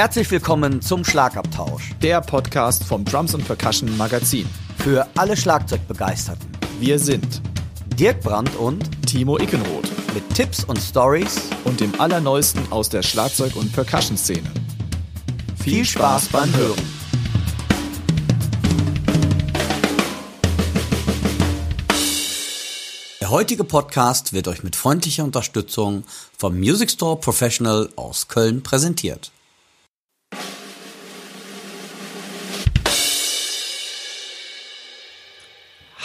Herzlich willkommen zum Schlagabtausch. Der Podcast vom Drums und Percussion Magazin. Für alle Schlagzeugbegeisterten. Wir sind Dirk Brandt und Timo Ickenroth. Mit Tipps und Stories und dem Allerneuesten aus der Schlagzeug- und Percussion-Szene. Viel, Viel Spaß beim Hören. Der heutige Podcast wird euch mit freundlicher Unterstützung vom Music Store Professional aus Köln präsentiert.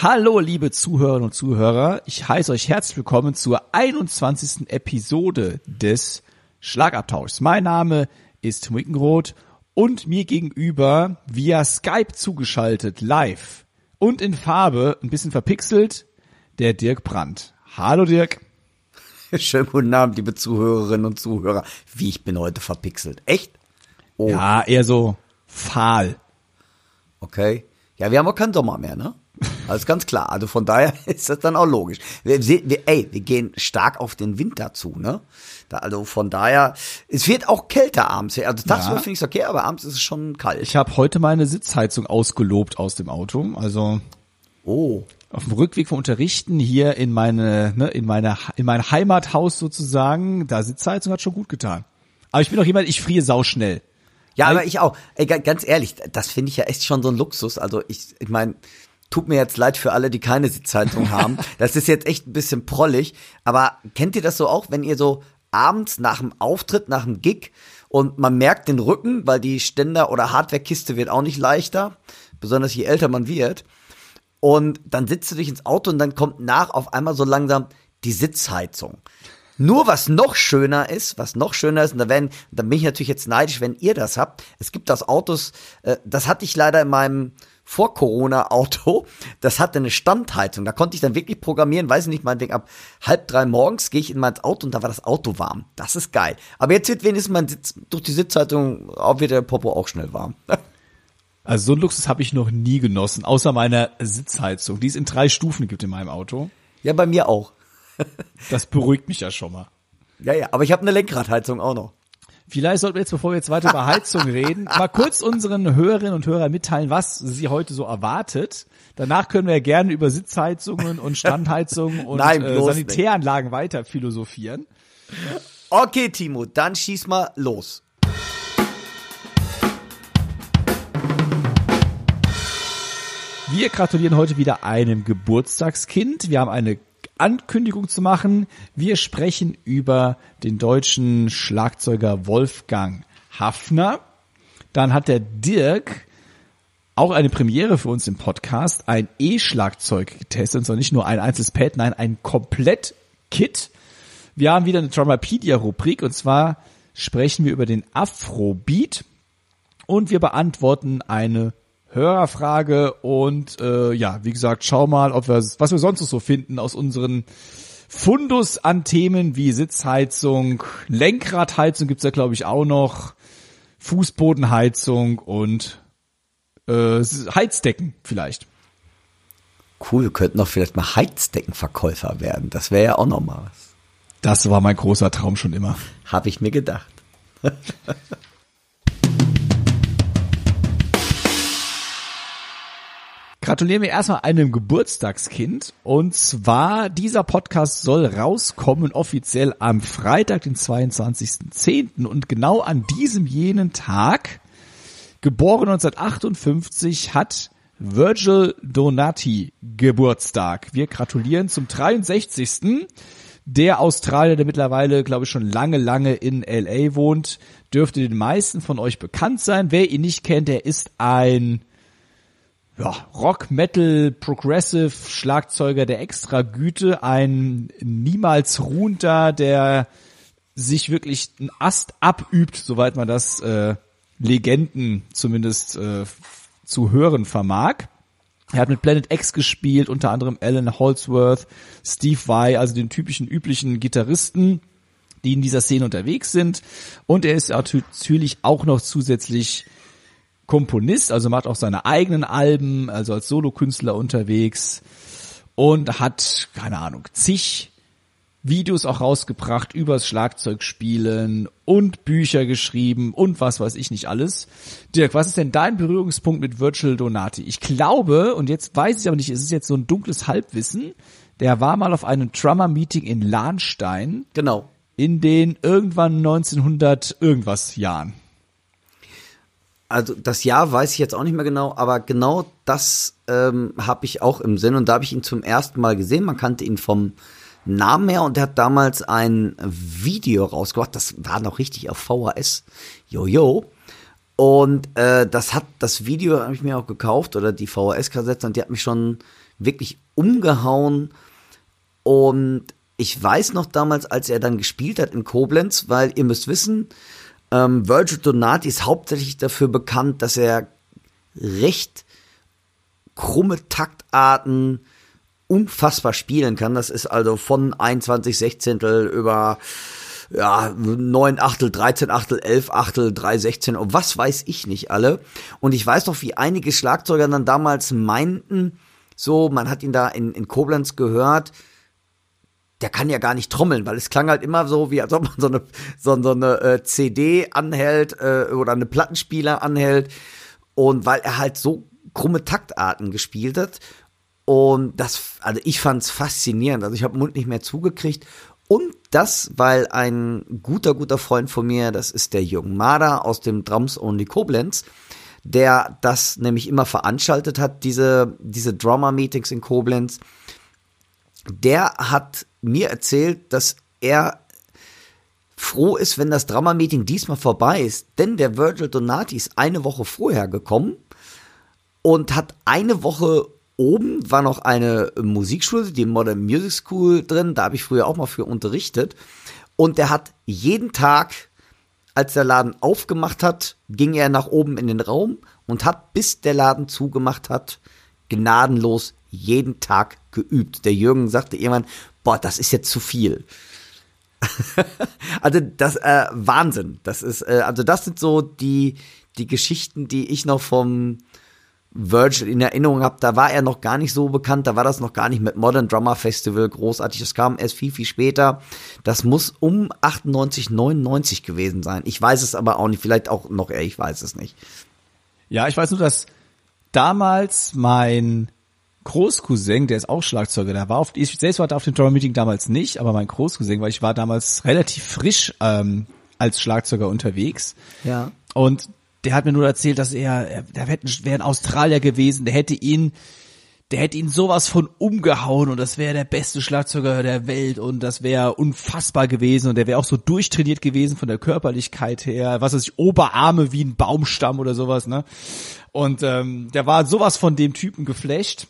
Hallo, liebe Zuhörerinnen und Zuhörer. Ich heiße euch herzlich willkommen zur 21. Episode des Schlagabtauschs. Mein Name ist Wickenroth und mir gegenüber via Skype zugeschaltet, live und in Farbe, ein bisschen verpixelt, der Dirk Brandt. Hallo Dirk. Schönen guten Abend, liebe Zuhörerinnen und Zuhörer. Wie ich bin heute verpixelt. Echt? Oh. Ja, eher so fahl. Okay. Ja, wir haben auch keinen Sommer mehr, ne? Alles ganz klar. Also von daher ist das dann auch logisch. Wir, wir, ey, wir gehen stark auf den Winter zu, ne? Da, also von daher, es wird auch kälter abends. Also tagsüber ja. finde ich es okay, aber abends ist es schon kalt. Ich habe heute meine Sitzheizung ausgelobt aus dem Auto. Also oh. auf dem Rückweg vom Unterrichten hier in meine, ne, in meine, in mein Heimathaus sozusagen, da Sitzheizung hat schon gut getan. Aber ich bin auch jemand, ich friere sauschnell. Ja, aber ich auch. Ey, ganz ehrlich, das finde ich ja echt schon so ein Luxus. Also ich, ich meine, tut mir jetzt leid für alle, die keine Sitzheizung haben. Das ist jetzt echt ein bisschen prollig. Aber kennt ihr das so auch, wenn ihr so abends nach dem Auftritt, nach dem Gig und man merkt den Rücken, weil die Ständer- oder Hardwarekiste wird auch nicht leichter, besonders je älter man wird. Und dann sitzt du dich ins Auto und dann kommt nach auf einmal so langsam die Sitzheizung. Nur was noch schöner ist, was noch schöner ist, und da, werden, da bin ich natürlich jetzt neidisch, wenn ihr das habt. Es gibt das Autos, äh, das hatte ich leider in meinem vor-Corona-Auto, das hatte eine Standheizung. Da konnte ich dann wirklich programmieren, weiß ich nicht, meinetwegen ab halb drei morgens gehe ich in mein Auto und da war das Auto warm. Das ist geil. Aber jetzt wird wenigstens mein Sitz, durch die Sitzheizung auch wieder der Popo auch schnell warm. Also so einen Luxus habe ich noch nie genossen, außer meiner Sitzheizung, die es in drei Stufen gibt in meinem Auto. Ja, bei mir auch. das beruhigt mich ja schon mal. Ja, ja, aber ich habe eine Lenkradheizung auch noch. Vielleicht sollten wir jetzt, bevor wir jetzt weiter über Heizung reden, mal kurz unseren Hörerinnen und Hörern mitteilen, was sie heute so erwartet. Danach können wir ja gerne über Sitzheizungen und Standheizungen und Nein, äh, Sanitäranlagen nicht. weiter philosophieren. Okay, Timo, dann schieß mal los. Wir gratulieren heute wieder einem Geburtstagskind. Wir haben eine Ankündigung zu machen. Wir sprechen über den deutschen Schlagzeuger Wolfgang Hafner. Dann hat der Dirk auch eine Premiere für uns im Podcast, ein E-Schlagzeug getestet, und zwar nicht nur ein einzelnes Pad, nein, ein Komplett-Kit. Wir haben wieder eine Drummerpedia-Rubrik, und zwar sprechen wir über den Afrobeat und wir beantworten eine Hörerfrage und äh, ja, wie gesagt, schau mal, ob wir was wir sonst noch so finden aus unseren Fundus an Themen wie Sitzheizung, Lenkradheizung gibt's ja glaube ich auch noch, Fußbodenheizung und äh, Heizdecken vielleicht. Cool, wir könnten doch vielleicht mal Heizdeckenverkäufer werden. Das wäre ja auch noch mal was. Das war mein großer Traum schon immer. Habe ich mir gedacht. gratulieren wir erstmal einem Geburtstagskind. Und zwar, dieser Podcast soll rauskommen offiziell am Freitag, den 22.10. Und genau an diesem jenen Tag, geboren 1958, hat Virgil Donati Geburtstag. Wir gratulieren zum 63. Der Australier, der mittlerweile, glaube ich, schon lange, lange in LA wohnt, dürfte den meisten von euch bekannt sein. Wer ihn nicht kennt, der ist ein ja, Rock, Metal, Progressive Schlagzeuger der extra Güte, ein niemals ruhender, der sich wirklich ein Ast abübt, soweit man das äh, Legenden zumindest äh, zu hören vermag. Er hat mit Planet X gespielt, unter anderem Alan Holdsworth, Steve Vai, also den typischen üblichen Gitarristen, die in dieser Szene unterwegs sind. Und er ist natürlich auch noch zusätzlich Komponist, also macht auch seine eigenen Alben, also als Solokünstler unterwegs und hat, keine Ahnung, zig Videos auch rausgebracht übers Schlagzeugspielen und Bücher geschrieben und was weiß ich nicht alles. Dirk, was ist denn dein Berührungspunkt mit Virtual Donati? Ich glaube, und jetzt weiß ich aber nicht, es ist jetzt so ein dunkles Halbwissen, der war mal auf einem Drummer-Meeting in Lahnstein. Genau. In den irgendwann 1900 irgendwas Jahren. Also das Jahr weiß ich jetzt auch nicht mehr genau, aber genau das ähm, habe ich auch im Sinn und da habe ich ihn zum ersten Mal gesehen. Man kannte ihn vom Namen her und er hat damals ein Video rausgebracht, das war noch richtig auf VHS, jojo. Und äh, das hat das Video habe ich mir auch gekauft oder die VHS-Kassette und die hat mich schon wirklich umgehauen. Und ich weiß noch damals, als er dann gespielt hat in Koblenz, weil ihr müsst wissen, ähm, Virgil Donati ist hauptsächlich dafür bekannt, dass er recht krumme Taktarten unfassbar spielen kann. Das ist also von 21 Sechzehntel über ja, 9 Achtel, 13 Achtel, 11 Achtel, 3 Sechzehntel und was weiß ich nicht alle. Und ich weiß noch, wie einige Schlagzeuger dann damals meinten, so, man hat ihn da in, in Koblenz gehört, der kann ja gar nicht trommeln, weil es klang halt immer so, wie als ob man so eine, so, so eine äh, CD anhält äh, oder eine Plattenspieler anhält. Und weil er halt so krumme Taktarten gespielt hat. Und das, also ich fand's faszinierend. Also ich habe Mund nicht mehr zugekriegt. Und das, weil ein guter, guter Freund von mir, das ist der Jürgen Mader aus dem Drums Only Koblenz, der das nämlich immer veranstaltet hat, diese, diese Drummer-Meetings in Koblenz. Der hat mir erzählt, dass er froh ist, wenn das Drama-Meeting diesmal vorbei ist, denn der Virgil Donati ist eine Woche vorher gekommen und hat eine Woche oben war noch eine Musikschule, die Modern Music School drin, da habe ich früher auch mal für unterrichtet. Und der hat jeden Tag als der Laden aufgemacht hat, ging er nach oben in den Raum und hat, bis der Laden zugemacht hat, gnadenlos jeden Tag geübt. Der Jürgen sagte irgendwann, boah, das ist jetzt zu viel. also das äh, Wahnsinn. Das ist äh, also das sind so die die Geschichten, die ich noch vom Virgil in Erinnerung habe. Da war er noch gar nicht so bekannt. Da war das noch gar nicht mit Modern Drummer Festival großartig. Das kam erst viel viel später. Das muss um 98 99 gewesen sein. Ich weiß es aber auch nicht. Vielleicht auch noch eher. Ich weiß es nicht. Ja, ich weiß nur, dass damals mein Großcousin, der ist auch Schlagzeuger, der war auf, ich selbst war da auf dem Drummer Meeting damals nicht, aber mein Großcousin, weil ich war damals relativ frisch ähm, als Schlagzeuger unterwegs. Ja. Und der hat mir nur erzählt, dass er, der wäre ein Australier gewesen, der hätte ihn, der hätte ihn sowas von umgehauen und das wäre der beste Schlagzeuger der Welt und das wäre unfassbar gewesen und der wäre auch so durchtrainiert gewesen von der Körperlichkeit her, was weiß ich, Oberarme wie ein Baumstamm oder sowas, ne? Und ähm, der war sowas von dem Typen geflecht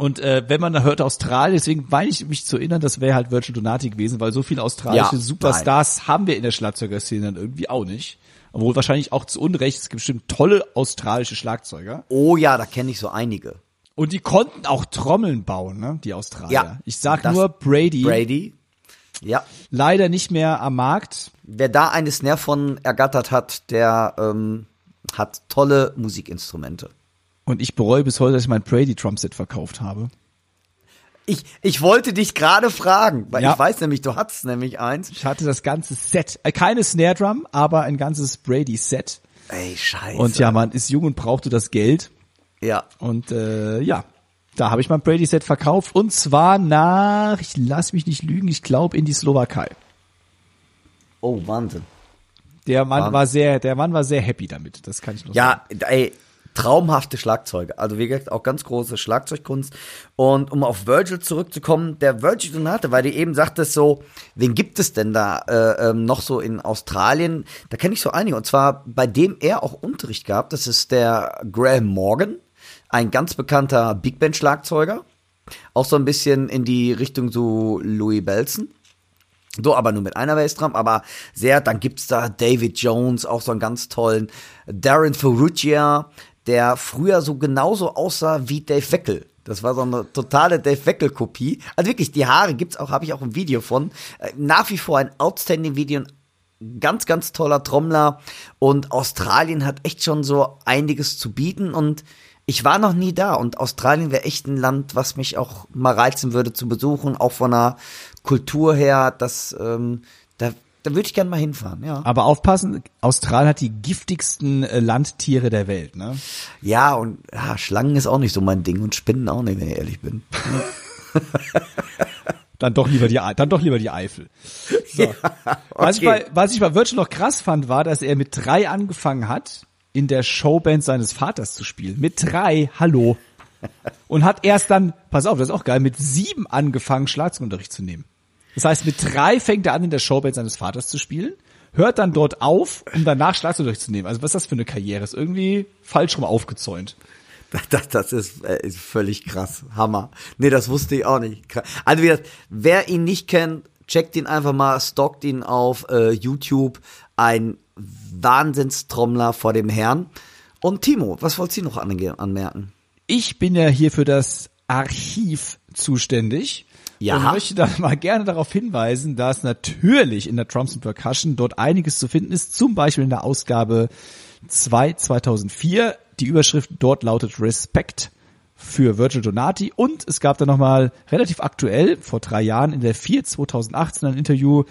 und äh, wenn man da hört Australien, deswegen meine ich mich zu erinnern, das wäre halt Virgil Donati gewesen, weil so viele australische ja, Superstars nein. haben wir in der Schlagzeugerszene dann irgendwie auch nicht. Obwohl wahrscheinlich auch zu Unrecht, es gibt bestimmt tolle australische Schlagzeuger. Oh ja, da kenne ich so einige. Und die konnten auch Trommeln bauen, ne, die Australier. Ja, ich sag nur Brady. Brady. Ja. Leider nicht mehr am Markt. Wer da eine Snare von ergattert hat, der ähm, hat tolle Musikinstrumente. Und ich bereue bis heute, dass ich mein Brady Drumset verkauft habe. Ich, ich wollte dich gerade fragen, weil ja. ich weiß nämlich, du hattest nämlich eins. Ich hatte das ganze Set. Äh, keine Snare Drum, aber ein ganzes Brady Set. Ey, scheiße. Und ja, man ist jung und brauchte das Geld. Ja. Und äh, ja, da habe ich mein Brady Set verkauft und zwar nach, ich lass mich nicht lügen, ich glaube in die Slowakei. Oh, Wahnsinn. Der Mann Wahnsinn. war sehr, der Mann war sehr happy damit, das kann ich nur ja, sagen. Ja, ey, traumhafte Schlagzeuge. Also wie gesagt, auch ganz große Schlagzeugkunst. Und um auf Virgil zurückzukommen, der Virgil Donate, weil du eben sagtest so, wen gibt es denn da äh, ähm, noch so in Australien? Da kenne ich so einige. Und zwar bei dem er auch Unterricht gab, das ist der Graham Morgan, ein ganz bekannter Big Band Schlagzeuger. Auch so ein bisschen in die Richtung so Louis Belson. So, aber nur mit einer Bassdrum, aber sehr, dann gibt's da David Jones, auch so einen ganz tollen, Darren Ferrugia, der früher so genauso aussah wie Dave Weckel. Das war so eine totale Dave Weckel Kopie. Also wirklich, die Haare gibt's auch, habe ich auch ein Video von. Äh, nach wie vor ein outstanding Video, ein ganz, ganz toller Trommler. Und Australien hat echt schon so einiges zu bieten und ich war noch nie da und Australien wäre echt ein Land, was mich auch mal reizen würde zu besuchen, auch von der Kultur her, das, ähm, da, würde ich gerne mal hinfahren, ja. Aber aufpassen, Australien hat die giftigsten äh, Landtiere der Welt, ne? Ja, und ja, Schlangen ist auch nicht so mein Ding und Spinnen auch nicht, wenn ich ehrlich bin. Dann doch lieber die, dann doch lieber die Eifel. So. Ja, Was, ich okay. bei, was ich bei Virgil noch krass fand, war, dass er mit drei angefangen hat, in der Showband seines Vaters zu spielen. Mit drei, hallo. Und hat erst dann, pass auf, das ist auch geil, mit sieben angefangen, Schlagzeugunterricht zu nehmen. Das heißt, mit drei fängt er an, in der Showband seines Vaters zu spielen, hört dann dort auf, um danach Schlagzeugunterricht zu nehmen. Also was ist das für eine Karriere? Ist irgendwie falsch rum aufgezäunt. Das, das ist, äh, ist völlig krass. Hammer. Nee, das wusste ich auch nicht. Also wie gesagt, wer ihn nicht kennt, checkt ihn einfach mal, stalkt ihn auf äh, YouTube. Ein Wahnsinnstrommler vor dem Herrn. Und Timo, was wolltest du noch anmerken? Ich bin ja hier für das Archiv zuständig. Ja. Und möchte da mal gerne darauf hinweisen, dass natürlich in der Drums and Percussion dort einiges zu finden ist. Zum Beispiel in der Ausgabe 2 2004. Die Überschrift dort lautet Respect für Virgil Donati. Und es gab dann nochmal relativ aktuell, vor drei Jahren, in der 4 2018 ein Interview.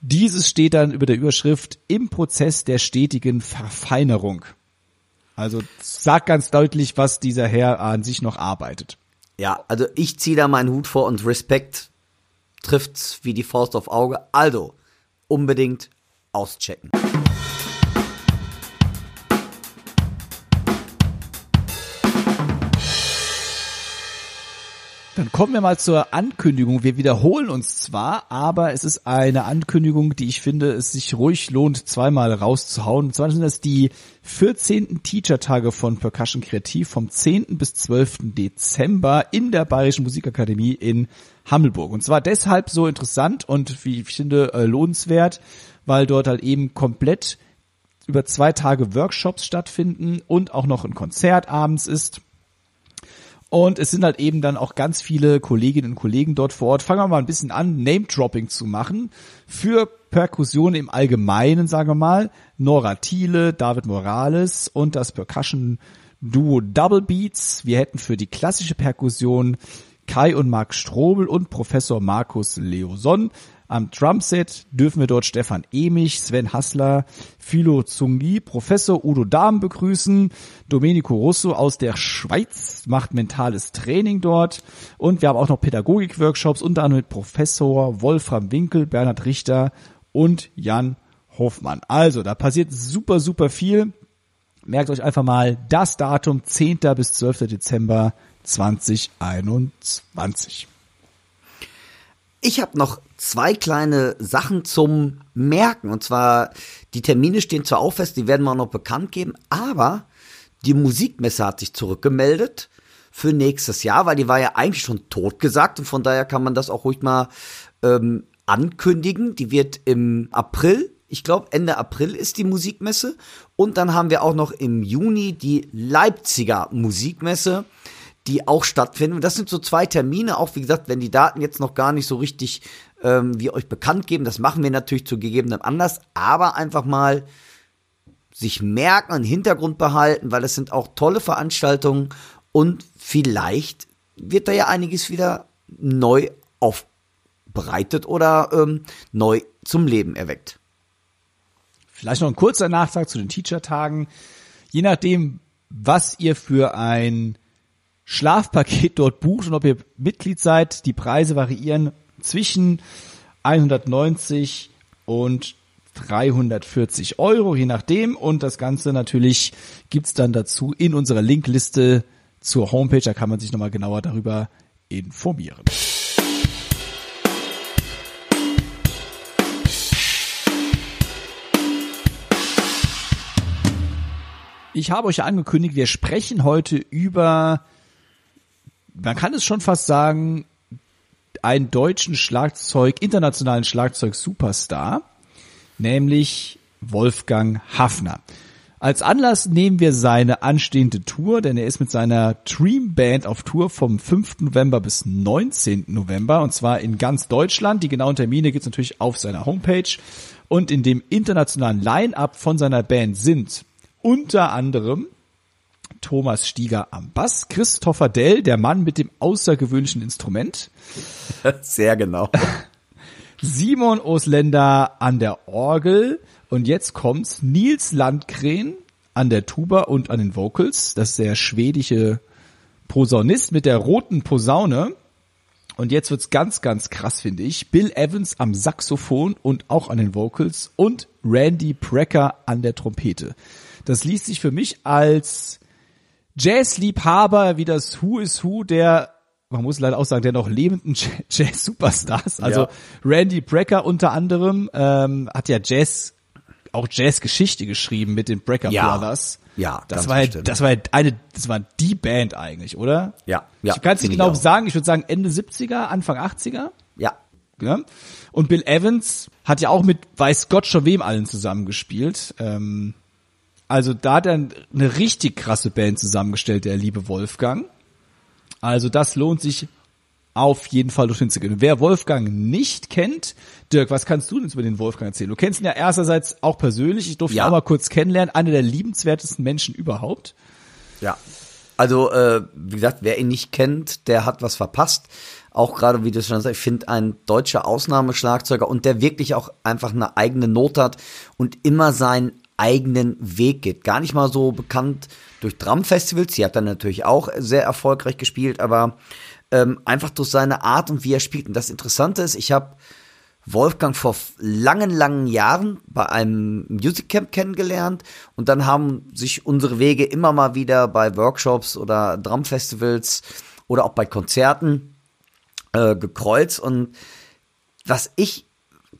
Dieses steht dann über der Überschrift im Prozess der stetigen Verfeinerung. Also sagt ganz deutlich, was dieser Herr an sich noch arbeitet. Ja, also ich ziehe da meinen Hut vor und Respekt trifft's wie die Faust auf Auge. Also unbedingt auschecken. Dann kommen wir mal zur Ankündigung. Wir wiederholen uns zwar, aber es ist eine Ankündigung, die ich finde, es sich ruhig lohnt, zweimal rauszuhauen. Und zwar sind das die 14. Teacher-Tage von Percussion Kreativ vom 10. bis 12. Dezember in der Bayerischen Musikakademie in Hammelburg. Und zwar deshalb so interessant und wie ich finde äh, lohnenswert, weil dort halt eben komplett über zwei Tage Workshops stattfinden und auch noch ein Konzert abends ist. Und es sind halt eben dann auch ganz viele Kolleginnen und Kollegen dort vor Ort. Fangen wir mal ein bisschen an, Name-Dropping zu machen. Für Perkussion im Allgemeinen, sagen wir mal. Nora Thiele, David Morales und das Percussion-Duo Double Beats. Wir hätten für die klassische Perkussion Kai und Marc Strobel und Professor Markus Leoson. Am Drumset dürfen wir dort Stefan Emich, Sven Hassler, Philo Zungi, Professor Udo Dahm begrüßen. Domenico Russo aus der Schweiz macht mentales Training dort. Und wir haben auch noch Pädagogik-Workshops, unter anderem mit Professor Wolfram Winkel, Bernhard Richter und Jan Hofmann. Also, da passiert super, super viel. Merkt euch einfach mal das Datum 10. bis 12. Dezember 2021. Ich habe noch zwei kleine Sachen zum Merken. Und zwar, die Termine stehen zwar auch fest, die werden wir auch noch bekannt geben, aber die Musikmesse hat sich zurückgemeldet für nächstes Jahr, weil die war ja eigentlich schon totgesagt und von daher kann man das auch ruhig mal ähm, ankündigen. Die wird im April, ich glaube Ende April ist die Musikmesse und dann haben wir auch noch im Juni die Leipziger Musikmesse die auch stattfinden. Und das sind so zwei Termine, auch wie gesagt, wenn die Daten jetzt noch gar nicht so richtig ähm, wir euch bekannt geben, das machen wir natürlich zu gegebenem Anlass, aber einfach mal sich merken, einen Hintergrund behalten, weil es sind auch tolle Veranstaltungen und vielleicht wird da ja einiges wieder neu aufbereitet oder ähm, neu zum Leben erweckt. Vielleicht noch ein kurzer Nachtrag zu den Teacher-Tagen. Je nachdem, was ihr für ein Schlafpaket dort bucht und ob ihr Mitglied seid, die Preise variieren zwischen 190 und 340 Euro, je nachdem. Und das Ganze natürlich gibt's dann dazu in unserer Linkliste zur Homepage. Da kann man sich nochmal genauer darüber informieren. Ich habe euch angekündigt, wir sprechen heute über, man kann es schon fast sagen, einen deutschen Schlagzeug, internationalen Schlagzeug-Superstar, nämlich Wolfgang Hafner. Als Anlass nehmen wir seine anstehende Tour, denn er ist mit seiner Dream Band auf Tour vom 5. November bis 19. November und zwar in ganz Deutschland. Die genauen Termine gibt's natürlich auf seiner Homepage und in dem internationalen Line-Up von seiner Band sind unter anderem Thomas Stieger am Bass, Christopher Dell, der Mann mit dem außergewöhnlichen Instrument. Sehr genau. Simon Osländer an der Orgel und jetzt kommt's Nils Landgren an der Tuba und an den Vocals. Das ist der schwedische Posaunist mit der roten Posaune. Und jetzt wird's ganz, ganz krass, finde ich. Bill Evans am Saxophon und auch an den Vocals und Randy Brecker an der Trompete. Das liest sich für mich als Jazzliebhaber wie das Who is Who der, man muss leider auch sagen, der noch lebenden Jazz-Superstars. Also Ja. Randy Brecker unter anderem ähm, hat ja Jazz, auch Jazzgeschichte geschrieben mit den Brecker Ja. Brothers. Ja, das war ja, bestimmt. das war eine, das war die Band eigentlich, oder? Ja, ja, Ich kann es nicht genau sagen, ich würde sagen Ende 70er, Anfang 80er. Ja. Ja? Und Bill Evans hat ja auch mit weiß Gott schon wem allen zusammengespielt. Ähm, also da hat er eine richtig krasse Band zusammengestellt, der liebe Wolfgang. Also das lohnt sich auf jeden Fall dorthin zu gehen. Wer Wolfgang nicht kennt, Dirk, was kannst du denn über den Wolfgang erzählen? Du kennst ihn ja ersterseits auch persönlich, ich durfte ihn Ja. auch mal kurz kennenlernen, einer der liebenswertesten Menschen überhaupt. Ja. Also, äh, wie gesagt, wer ihn nicht kennt, der hat was verpasst. Auch gerade, wie du schon sagst, ich finde ein deutscher Ausnahmeschlagzeuger und der wirklich auch einfach eine eigene Not hat und immer seinen eigenen Weg geht. Gar nicht mal so bekannt durch Drumfestivals, die hat er natürlich auch sehr erfolgreich gespielt, aber ähm, einfach durch seine Art und wie er spielt. Und das Interessante ist, ich habe Wolfgang vor langen, langen Jahren bei einem Music Camp kennengelernt und dann haben sich unsere Wege immer mal wieder bei Workshops oder Drumfestivals oder auch bei Konzerten äh, gekreuzt und was ich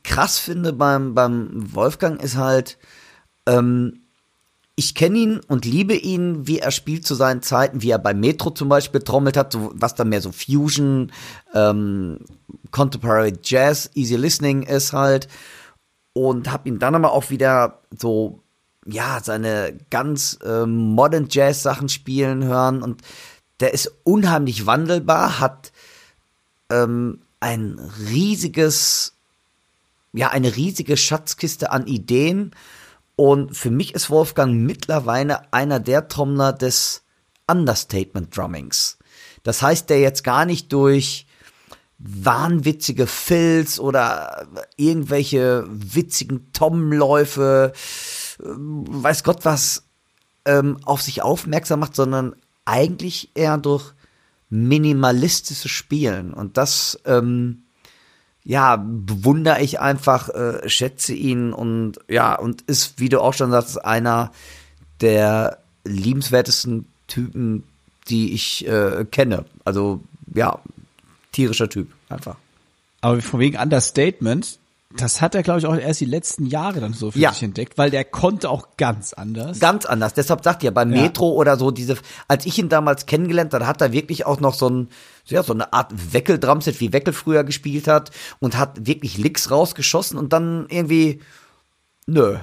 krass finde beim, beim Wolfgang ist halt, ähm, ich kenne ihn und liebe ihn, wie er spielt zu seinen Zeiten, wie er bei Metro zum Beispiel getrommelt hat, so, was dann mehr so Fusion, ähm, Contemporary Jazz, Easy Listening ist halt. Und habe ihn dann aber auch wieder so, ja, seine ganz ähm, Modern Jazz Sachen spielen hören. Und der ist unheimlich wandelbar, hat ähm, ein riesiges, ja, eine riesige Schatzkiste an Ideen. Und für mich ist Wolfgang mittlerweile einer der Trommler des Understatement Drummings. Das heißt, der jetzt gar nicht durch wahnwitzige Fills oder irgendwelche witzigen Tomläufe, ähm, weiß Gott was, ähm, auf sich aufmerksam macht, sondern eigentlich eher durch minimalistisches Spielen. Und das, ähm, ja, bewundere ich einfach, äh, schätze ihn und ja, und ist, wie du auch schon sagst, einer der liebenswertesten Typen, die ich äh, kenne. Also ja, tierischer Typ einfach. Aber von wegen Understatement, das hat er, glaube ich, auch erst die letzten Jahre dann so für Ja. sich entdeckt, weil der konnte auch ganz anders. Ganz anders. Deshalb sagt ihr, beim Ja. Metro oder so, diese, als ich ihn damals kennengelernt habe, hat er wirklich auch noch so ein, ja, so eine Art Weckel-Drumset, wie Weckel früher gespielt hat und hat wirklich Licks rausgeschossen und dann irgendwie, nö,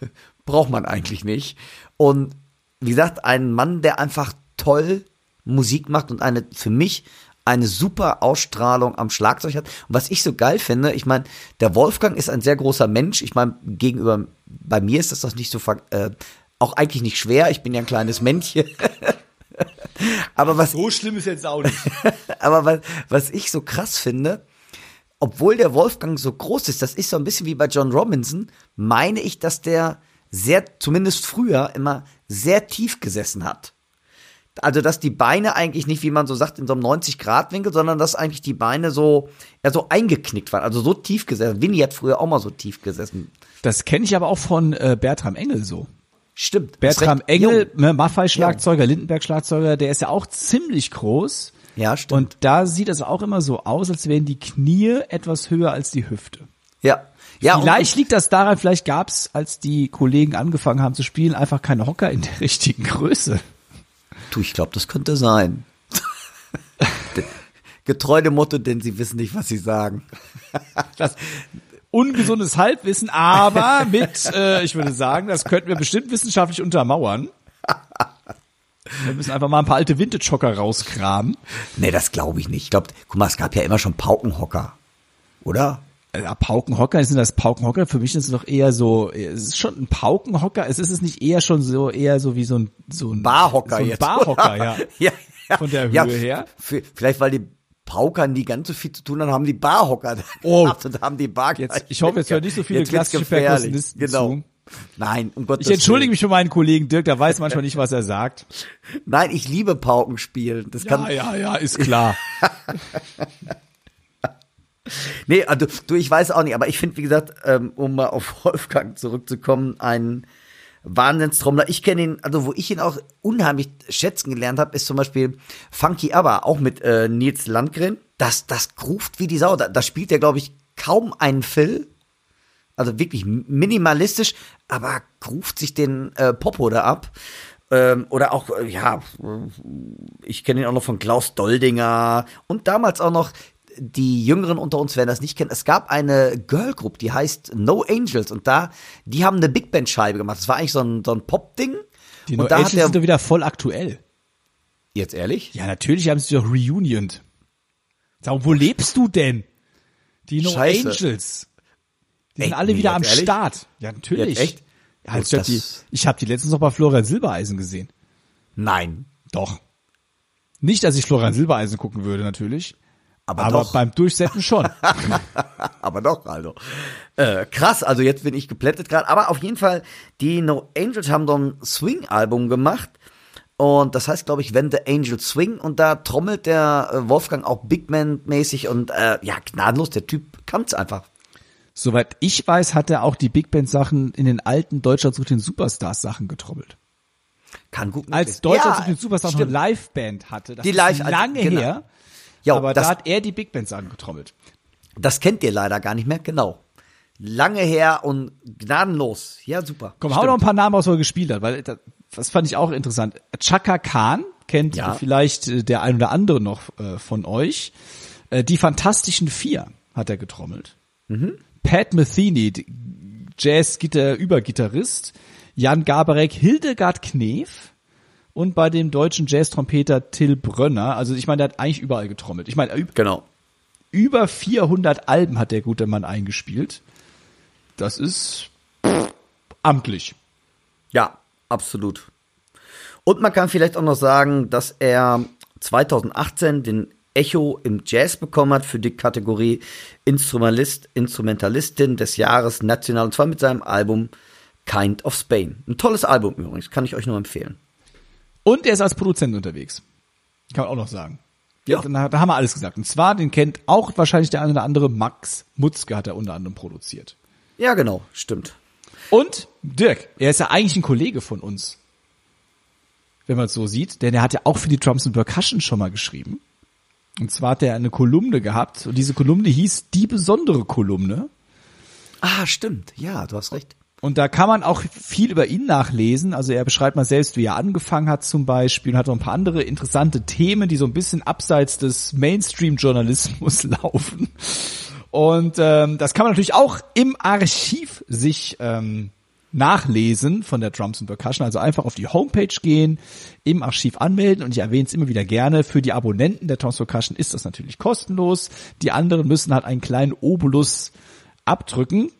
braucht man eigentlich nicht. Und wie gesagt, ein Mann, der einfach toll Musik macht und eine, für mich, eine super Ausstrahlung am Schlagzeug hat. Und was ich so geil finde, ich meine, der Wolfgang ist ein sehr großer Mensch. Ich meine, gegenüber, bei mir ist das doch nicht so, äh, auch eigentlich nicht schwer. Ich bin ja ein kleines Männchen. Aber was so schlimm ist jetzt auch nicht. aber was, was ich so krass finde, obwohl der Wolfgang so groß ist, das ist so ein bisschen wie bei John Robinson, meine ich, dass der sehr, zumindest früher, immer sehr tief gesessen hat. Also, dass die Beine eigentlich nicht, wie man so sagt, in so einem 90-Grad-Winkel, sondern dass eigentlich die Beine so, ja, so eingeknickt waren. Also so tief gesessen. Winnie hat früher auch mal so tief gesessen. Das kenne ich aber auch von äh, Bertram Engel so. Stimmt. Bertram. Engel, ne, Maffei-Schlagzeuger, Lindenberg-Schlagzeuger, der ist ja auch ziemlich groß. Ja, stimmt. Und da sieht es auch immer so aus, als wären die Knie etwas höher als die Hüfte. ja. Ja, vielleicht liegt das daran, vielleicht gab's, als die Kollegen angefangen haben zu spielen, einfach keine Hocker in der richtigen Größe. Du, ich glaube, das könnte sein. Getreu dem Motto, denn sie wissen nicht, was sie sagen. Das ungesundes Halbwissen, aber mit, äh, ich würde sagen, das könnten wir bestimmt wissenschaftlich untermauern. Wir müssen einfach mal ein paar alte Vintage-Hocker rauskramen. Nee, das glaube ich nicht. Ich glaube, guck mal, es gab ja immer schon Paukenhocker. Oder? Ja, Paukenhocker, sind das Paukenhocker? Für mich ist es doch eher so, es ist schon ein Paukenhocker, es ist es nicht eher schon so, eher so wie so ein, so ein Barhocker so ein jetzt. Barhocker, ja. ja, ja. Von der Höhe ja, her. Vielleicht, weil die Pauker nie ganz so viel zu tun haben, haben die Barhocker Oh. und haben die Bar Jetzt, ich hoffe, jetzt hören nicht so viele Jetzt klassische. Perkussionisten Genau. zu. Nein, um Gottes Ich entschuldige Willen. mich für meinen Kollegen Dirk, der weiß manchmal nicht, was er sagt. Nein, ich liebe Paukenspielen. Das kann, Ja, ja, ja, ist klar. Nee, also, du, ich weiß auch nicht, aber ich finde, wie gesagt, ähm, um mal auf Wolfgang zurückzukommen, ein Wahnsinnstrommler. Ich kenne ihn, also wo ich ihn auch unheimlich schätzen gelernt habe, ist zum Beispiel Funky Aber, auch mit äh, Nils Landgren. Das, das gruft wie die Sau. Da, da spielt er, glaube ich, kaum einen Fill. Also wirklich minimalistisch, aber gruft sich den äh, Popo da ab. Ähm, oder auch, äh, ja, ich kenne ihn auch noch von Klaus Doldinger und damals auch noch die Jüngeren unter uns werden das nicht kennen. Es gab eine Girlgroup, die heißt No Angels und da, die haben eine Big Band Scheibe gemacht. Das war eigentlich so ein, so ein Pop-Ding. Die und No da hat Angels der, sind doch wieder voll aktuell. jetzt ehrlich? Ja, natürlich haben sie doch reunioned. Sag, wo lebst du denn? Die No Scheiße. Angels. Die Ey, sind alle nee, wieder am ehrlich? Start. Ja, natürlich. Jetzt echt? Ja, ich hab die, ich hab die letztens noch bei Florian Silbereisen gesehen. Nein. Doch. Nicht, dass ich Florian Silbereisen gucken würde, natürlich. Aber, Aber doch. beim Durchsetzen schon. Aber doch, also. Äh, krass, also jetzt bin ich geplättet gerade. Aber auf jeden Fall, die No Angels haben so ein Swing-Album gemacht. Und das heißt, glaube ich, When the Angels Swing. Und da trommelt der äh, Wolfgang auch Big Man-mäßig. Und äh, ja, gnadenlos, der Typ kann's einfach. Soweit ich weiß, hat er auch die Big Band Sachen in den alten Deutschland sucht den Superstars Sachen getrommelt. Kann gut Als möglich- Deutschland ja, den stimmt. eine Liveband hatte. Das Die ist Live- also, lange genau. her. Ja, aber das- da hat er die Big Band Sachen getrommelt. Das kennt ihr leider gar nicht mehr, genau. Lange her und gnadenlos. Ja, super. Komm, hau noch ein paar Namen aus, wo er gespielt hat, weil das, fand ich auch interessant. Chaka Khan kennt Ja. vielleicht äh, der ein oder andere noch äh, von euch. Äh, die Fantastischen Vier hat er getrommelt. Mhm. Pat Metheny, Jazz-Gitter-Übergitarrist. Jan Gabarek, Hildegard Knef und bei dem deutschen Jazz-Trompeter Till Brönner. Also ich meine, der hat eigentlich überall getrommelt. Ich meine, Genau. über 400 Alben hat der gute Mann eingespielt. Das ist pff, amtlich. Ja, absolut. Und man kann vielleicht auch noch sagen, dass er 2018 den Echo im Jazz bekommen hat für die Kategorie Instrumentalist, Instrumentalistin des Jahres national und zwar mit seinem Album Kind of Spain. Ein tolles Album übrigens, kann ich euch nur empfehlen. Und er ist als Produzent unterwegs. Kann man auch noch sagen. Ja. Da, da haben wir alles gesagt. Und zwar, den kennt auch wahrscheinlich der eine oder andere, Max Mutzke hat er unter anderem produziert. Ja, genau, stimmt. Und Dirk, er ist ja eigentlich ein Kollege von uns. Wenn man es so sieht, denn er hat ja auch für die Drums and Percussion schon mal geschrieben. Und zwar hat er eine Kolumne gehabt und diese Kolumne hieß Die besondere Kolumne. Ah, stimmt. Ja, du hast recht. Und da kann man auch viel über ihn nachlesen. Also er beschreibt mal selbst, wie er angefangen hat zum Beispiel und hat noch ein paar andere interessante Themen, die so ein bisschen abseits des Mainstream-Journalismus laufen. Und ähm, das kann man natürlich auch im Archiv sich ähm, nachlesen von der Drums and Percussion. Also einfach auf die Homepage gehen, im Archiv anmelden. Und ich erwähne es immer wieder gerne, für die Abonnenten der Drums and Percussion ist das natürlich kostenlos. Die anderen müssen halt einen kleinen Obolus abdrücken.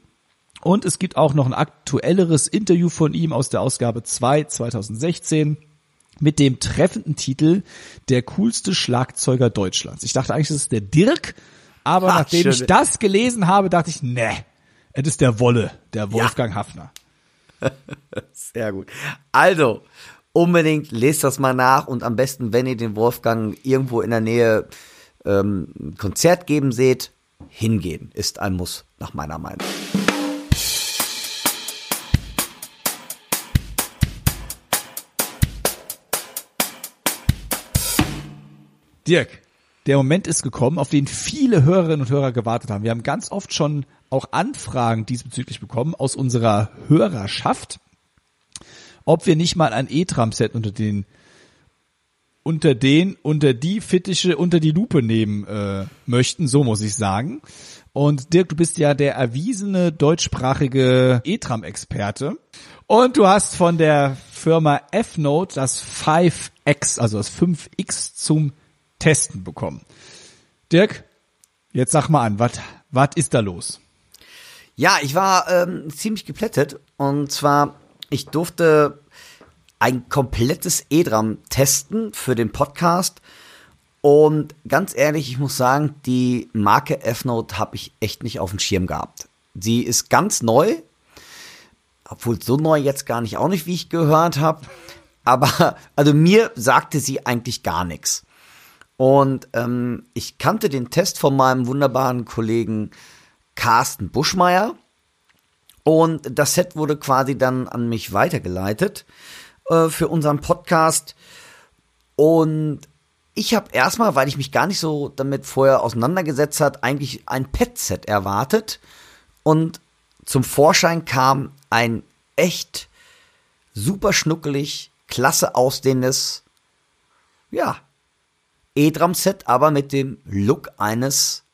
Und es gibt auch noch ein aktuelleres Interview von ihm aus der Ausgabe 2 2016 mit dem treffenden Titel Der coolste Schlagzeuger Deutschlands. Ich dachte eigentlich, das ist der Dirk, aber Ha, nachdem schön. ich das gelesen habe, dachte ich, ne, es ist der Wolle, der Wolfgang Hafner. Sehr gut. Also, unbedingt lest das mal nach und am besten, wenn ihr den Wolfgang irgendwo in der Nähe ähm, ein Konzert geben seht, hingehen ist ein Muss, nach meiner Meinung. Dirk, der Moment ist gekommen, auf den viele Hörerinnen und Hörer gewartet haben. Wir haben ganz oft schon auch Anfragen diesbezüglich bekommen aus unserer Hörerschaft, ob wir nicht mal ein E-Tram-Set unter den unter den, unter die Fittiche, unter die Lupe nehmen äh, möchten, so muss ich sagen. Und Dirk, du bist ja der erwiesene deutschsprachige E-Tram-Experte. Und du hast von der Firma F-Note das 5X, also das 5X zum Testen bekommen. Dirk, jetzt sag mal an, was ist da los? Ja, ich war ähm, ziemlich geplättet. Und zwar, ich durfte ein komplettes E-Drum testen für den Podcast. Und ganz ehrlich, ich muss sagen, die Marke F-Note habe ich echt nicht auf dem Schirm gehabt. Sie ist ganz neu, obwohl so neu jetzt gar nicht auch nicht, wie ich gehört habe. Aber also mir sagte sie eigentlich gar nichts. Und ähm, ich kannte den Test von meinem wunderbaren Kollegen Carsten Buschmeier. Und das Set wurde quasi dann an mich weitergeleitet äh, für unseren Podcast. Und ich habe erstmal, weil ich mich gar nicht so damit vorher auseinandergesetzt hat, eigentlich ein Pet-Set erwartet. Und zum Vorschein kam ein echt super schnuckelig, klasse aussehendes, ja, E-Drum-Set, aber mit dem Look eines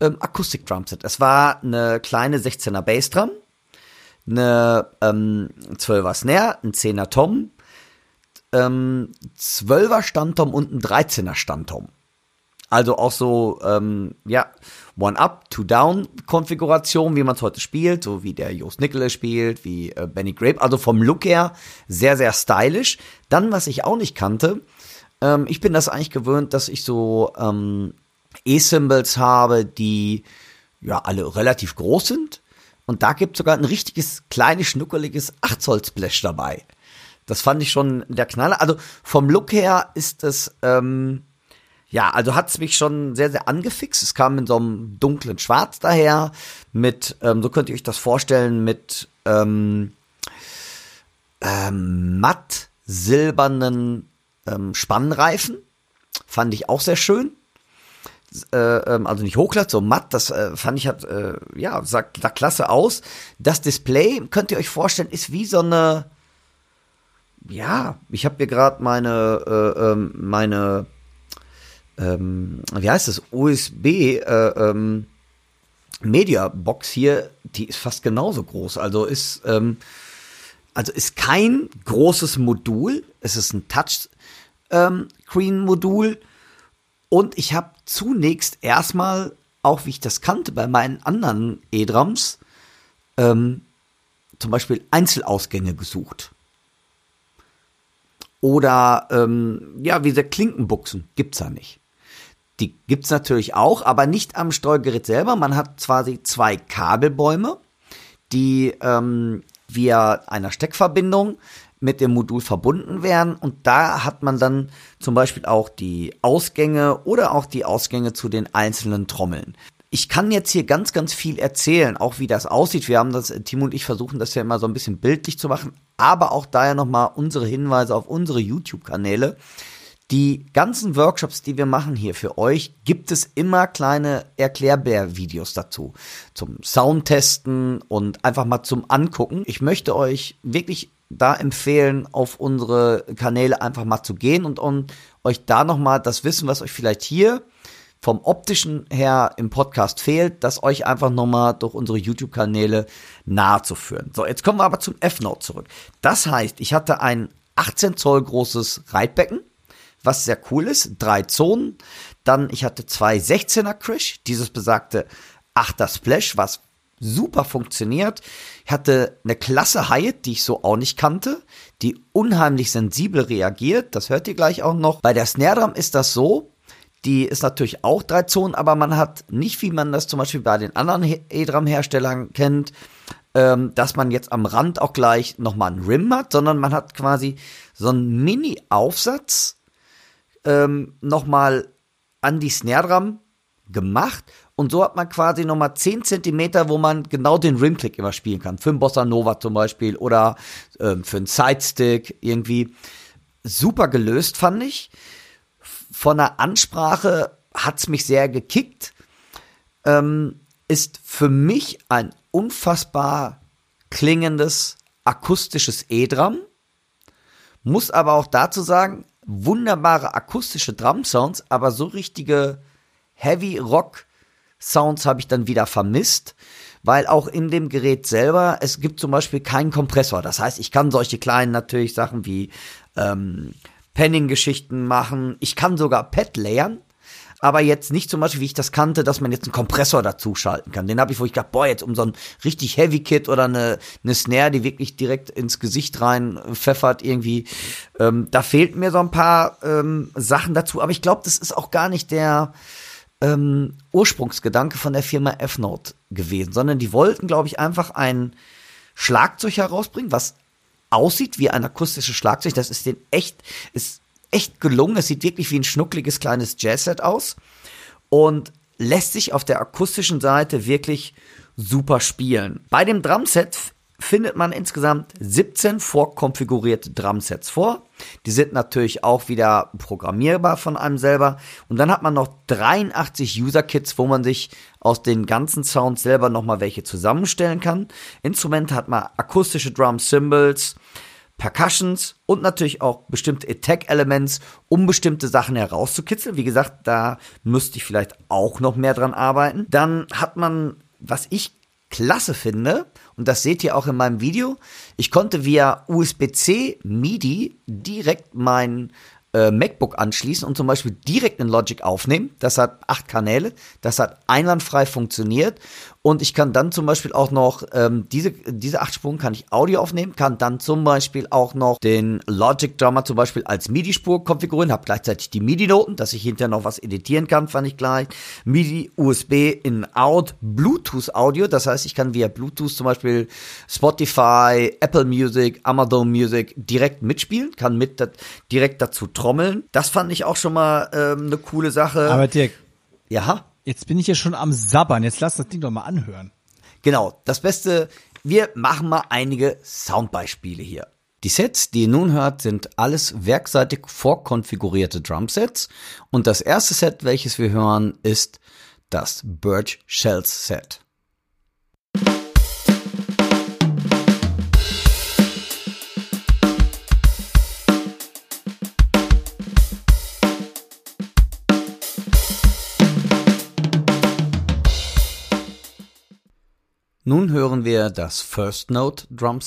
ähm, Akustik-Drum-Set. Es war eine kleine 16er Bassdrum, eine ähm, 12er Snare, ein 10er Tom, ähm, 12er Standtom und ein 13er Standtom. Also auch so, ähm, ja, One-Up, Two-Down-Konfiguration, wie man es heute spielt, so wie der Jost Nicholas spielt, wie äh, Benny Grape. Also vom Look her sehr, sehr stylisch. Dann, was ich auch nicht kannte, ähm, ich bin das eigentlich gewöhnt, dass ich so ähm, E-Symbols habe, die ja alle relativ groß sind. Und da gibt sogar ein richtiges, kleines, schnuckeliges 8 Zoll Splash dabei. Das fand ich schon der Knaller. Also vom Look her ist es, ähm, ja, also hat es mich schon sehr, sehr angefixt. Es kam in so einem dunklen Schwarz daher, mit, ähm, so könnt ihr euch das vorstellen, mit ähm, ähm, matt silbernen ähm, Spannreifen. Fand ich auch sehr schön. Äh, ähm, also nicht hochglatt, so matt, das äh, fand ich hat, äh, ja, sah, sah klasse aus. Das Display, könnt ihr euch vorstellen, ist wie so eine, ja, ich habe hier gerade meine, äh, ähm, meine, ähm, wie heißt das, USB, äh, ähm, Media Box hier, die ist fast genauso groß. Also ist, ähm, also ist kein großes Modul. Es ist ein Touchscreen-Modul. Und ich habe zunächst erstmal, auch wie ich das kannte bei meinen anderen E-Drums, ähm, zum Beispiel Einzelausgänge gesucht. Oder ähm, ja, wie gesagt, Klinkenbuchsen gibt's da nicht. Die gibt's natürlich auch, aber nicht am Steuergerät selber. Man hat quasi zwei Kabelbäume, die ähm, via einer Steckverbindung mit dem Modul verbunden werden und da hat man dann zum Beispiel auch die Ausgänge oder auch die Ausgänge zu den einzelnen Trommeln. Ich kann jetzt hier ganz, ganz viel erzählen, auch wie das aussieht. Wir haben das, Timo und ich versuchen das ja immer so ein bisschen bildlich zu machen, aber auch daher nochmal unsere Hinweise auf unsere YouTube-Kanäle. Die ganzen Workshops, die wir machen hier für euch, gibt es immer kleine Erklärbär-Videos dazu. Zum Soundtesten und einfach mal zum Angucken. Ich möchte euch wirklich da empfehlen, auf unsere Kanäle einfach mal zu gehen und, und euch da nochmal das Wissen, was euch vielleicht hier vom optischen her im Podcast fehlt, das euch einfach nochmal durch unsere YouTube-Kanäle nahe zu führen. So, jetzt kommen wir aber zum F-Note zurück. Das heißt, ich hatte ein 18 Zoll großes Reitbecken, was sehr cool ist, drei Zonen. Dann, ich hatte zwei 16er Crash, dieses besagte 8er Splash, was super funktioniert. Ich hatte eine klasse Hyatt, die ich so auch nicht kannte, die unheimlich sensibel reagiert. Das hört ihr gleich auch noch. Bei der Snare Drum ist das so, die ist natürlich auch drei Zonen, aber man hat nicht, wie man das zum Beispiel bei den anderen E-Drum-Herstellern kennt, ähm, dass man jetzt am Rand auch gleich nochmal einen Rim hat, sondern man hat quasi so einen Mini-Aufsatz ähm, nochmal an die Snare Drum gemacht und so hat man quasi nochmal 10 Zentimeter, wo man genau den Rimclick immer spielen kann. Für einen Bossa Nova zum Beispiel oder ähm, für einen Sidestick irgendwie. Super gelöst, fand ich von der Ansprache hat's mich sehr gekickt. Ähm, ist für mich ein unfassbar klingendes akustisches E-Drum. Muss aber auch dazu sagen, wunderbare akustische Drum-Sounds, aber so richtige Heavy Rock Sounds habe ich dann wieder vermisst, weil auch in dem Gerät selber, es gibt zum Beispiel keinen Kompressor. Das heißt, ich kann solche kleinen natürlich Sachen wie ähm, Penning-Geschichten machen. Ich kann sogar Pad layern, aber jetzt nicht zum Beispiel, wie ich das kannte, dass man jetzt einen Kompressor dazu schalten kann. Den habe ich, wo ich gedacht, boah, jetzt um so ein richtig Heavy Kit oder eine, eine Snare, die wirklich direkt ins Gesicht rein pfeffert irgendwie. Ähm, da fehlten mir so ein paar ähm, Sachen dazu, aber ich glaube, das ist auch gar nicht der ähm, Ursprungsgedanke von der Firma F-Note gewesen, sondern die wollten, glaube ich, einfach ein Schlagzeug herausbringen, was aussieht wie ein akustisches Schlagzeug. Das ist den echt, ist echt gelungen. Es sieht wirklich wie ein schnuckliges kleines Jazzset aus und lässt sich auf der akustischen Seite wirklich super spielen. Bei dem Drumset findet man insgesamt 17 vorkonfigurierte Drumsets vor. Die sind natürlich auch wieder programmierbar von einem selber. Und dann hat man noch 83 User-Kits, wo man sich aus den ganzen Sounds selber nochmal welche zusammenstellen kann. Instrumente hat man akustische Drum Cymbals, Percussions und natürlich auch bestimmte Attack-Elements, um bestimmte Sachen herauszukitzeln. Wie gesagt, da müsste ich vielleicht auch noch mehr dran arbeiten. Dann hat man, was ich klasse finde, und das seht ihr auch in meinem Video, ich konnte via USB-C MIDI direkt mein äh, MacBook anschließen und zum Beispiel direkt in Logic aufnehmen. Das hat acht Kanäle, das hat einwandfrei funktioniert und ich kann dann zum Beispiel auch noch ähm, diese, diese acht Spuren kann ich Audio aufnehmen, kann dann zum Beispiel auch noch den Logic Drummer zum Beispiel als MIDI-Spur konfigurieren, habe gleichzeitig die MIDI-Noten, dass ich hinterher noch was editieren kann, fand ich gleich. MIDI, USB, in, out, Bluetooth-Audio, das heißt, ich kann via Bluetooth zum Beispiel Spotify, Apple Music, Amazon Music direkt mitspielen, kann mit direkt dazu trommeln. Das fand ich auch schon mal ähm, eine coole Sache. Aber Dirk, ja. Jetzt bin ich ja schon am Sabbern. Jetzt lass das Ding doch mal anhören. Genau. Das Beste, wir machen mal einige Soundbeispiele hier. Die Sets, die ihr nun hört, sind alles werkseitig vorkonfigurierte Drumsets. Und das erste Set, welches wir hören, ist das Birch Shells Set. Nun hören wir das First Note Drum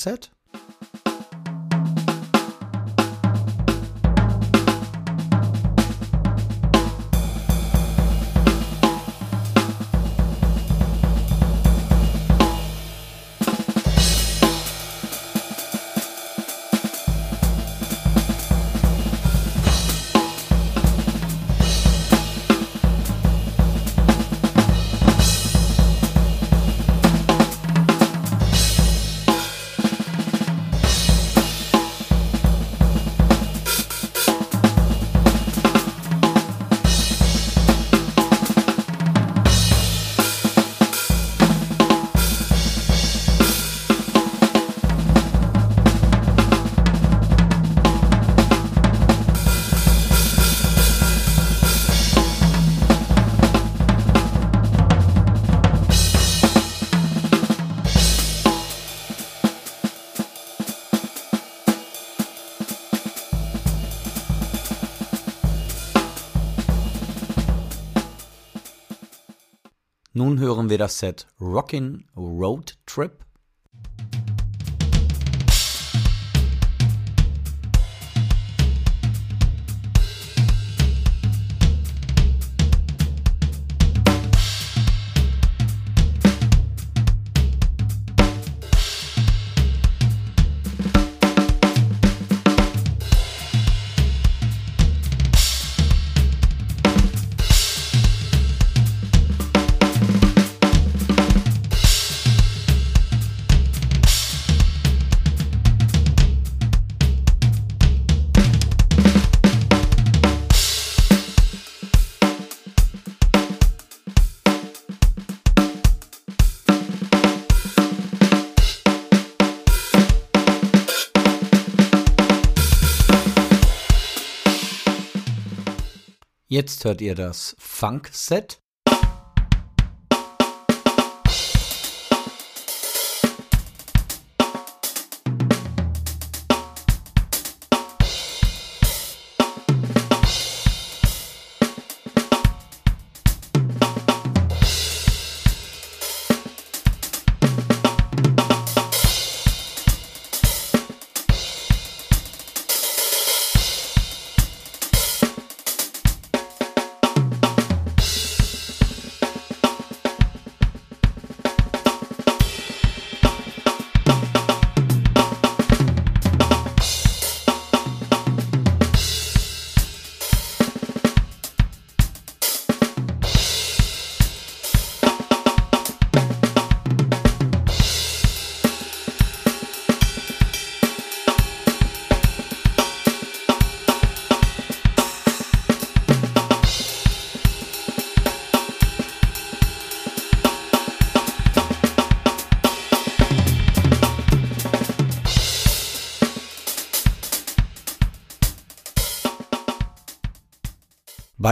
Set. Nun hören wir das Set Rockin' Road Trip Jetzt hört ihr das Funk-Set.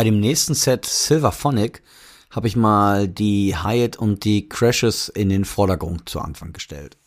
Bei dem nächsten Set Silverphonic habe ich mal die Hyatt und die Crashes in den Vordergrund zu Anfang gestellt.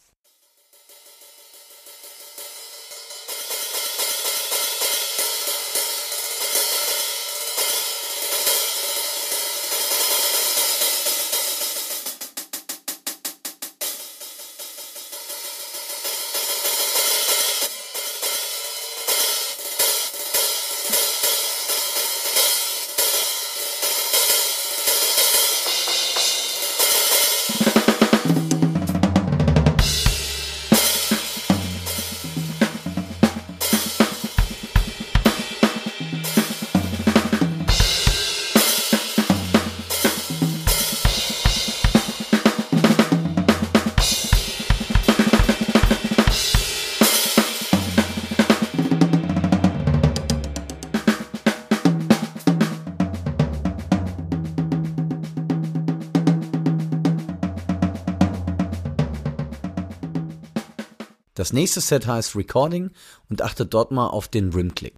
Nächste Set heißt Recording und achtet dort mal auf den Rim-Click.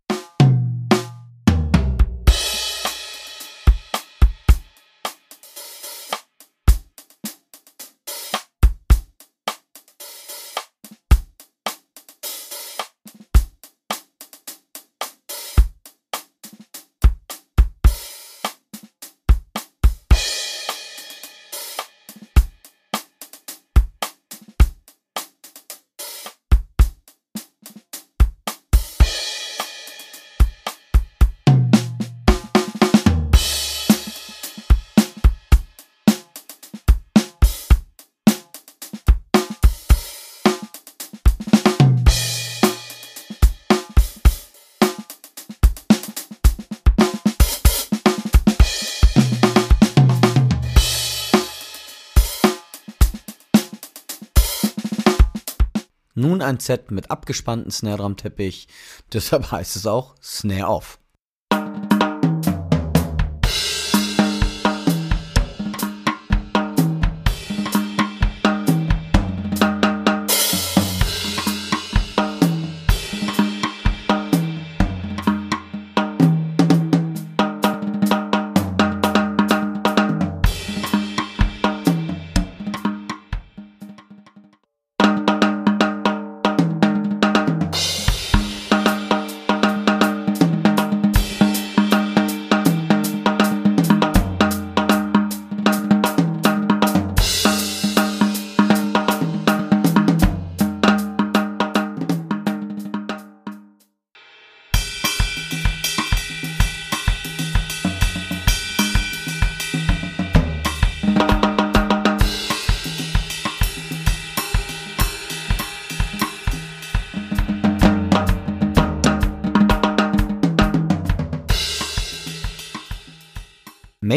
Ein Set mit abgespannten Snare Drum Teppich, deshalb heißt es auch Snare Off.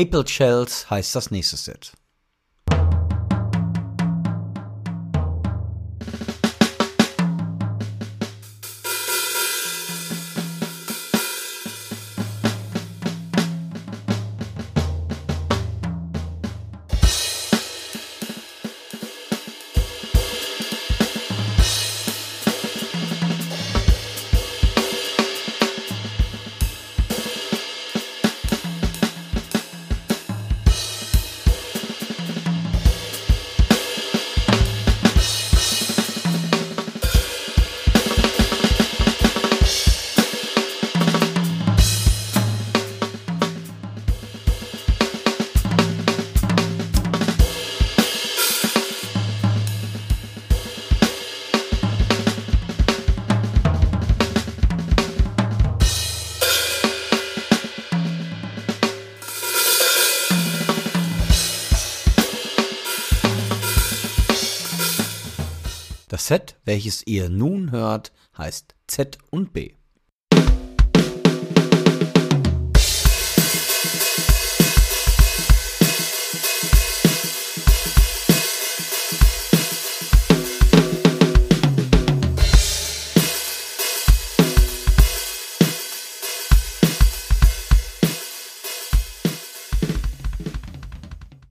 Maple Shells heißt das nächste Set. welches ihr nun hört, heißt Z und B.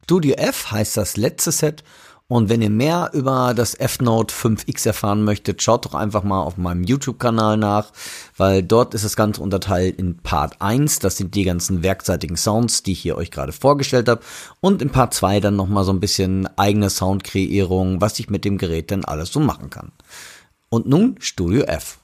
Studio F heißt das letzte Set und wenn ihr mehr über das F-Note 5X erfahren möchtet, schaut doch einfach mal auf meinem YouTube-Kanal nach, weil dort ist das Ganze unterteilt in Part 1, das sind die ganzen werkseitigen Sounds, die ich hier euch gerade vorgestellt habe, und in Part 2 dann nochmal so ein bisschen eigene Soundkreierung, was ich mit dem Gerät denn alles so machen kann. Und nun Studio F.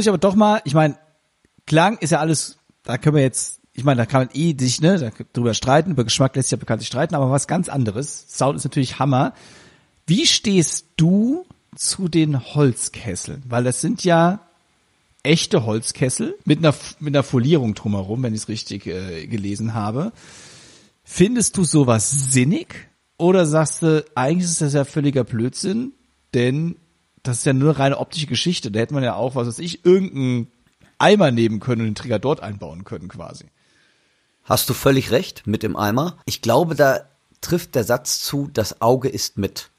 muss ich aber doch mal, ich meine, Klang ist ja alles, da können wir jetzt, ich meine, da kann man eh sich, ne, darüber streiten, über Geschmack lässt sich ja bekanntlich streiten, aber was ganz anderes. Sound ist natürlich Hammer. Wie stehst du zu den Holzkesseln? Weil das sind ja echte Holzkessel mit einer, mit einer Folierung drumherum, wenn ich es richtig äh, gelesen habe. Findest du sowas sinnig? Oder sagst du, eigentlich ist das ja völliger Blödsinn, denn das ist ja nur reine optische Geschichte. Da hätte man ja auch, was weiß ich, irgendeinen Eimer nehmen können und den Trigger dort einbauen können quasi. Hast du völlig recht mit dem Eimer. Ich glaube, da trifft der Satz zu, das Auge ist mit.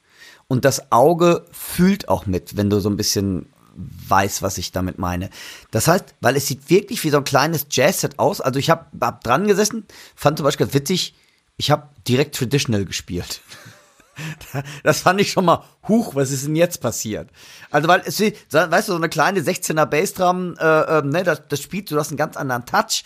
Und das Auge fühlt auch mit, wenn du so ein bisschen weiß, was ich damit meine. Das heißt, weil es sieht wirklich wie so ein kleines Jazz-Set aus. Also ich habe hab dran gesessen, fand zum Beispiel witzig, ich habe direkt Traditional gespielt. Das fand ich schon mal, huch, was ist denn jetzt passiert? Also, weil es, weißt du, so eine kleine 16er Bassdrum, äh, äh, ne, das, das spielt, du hast einen ganz anderen Touch.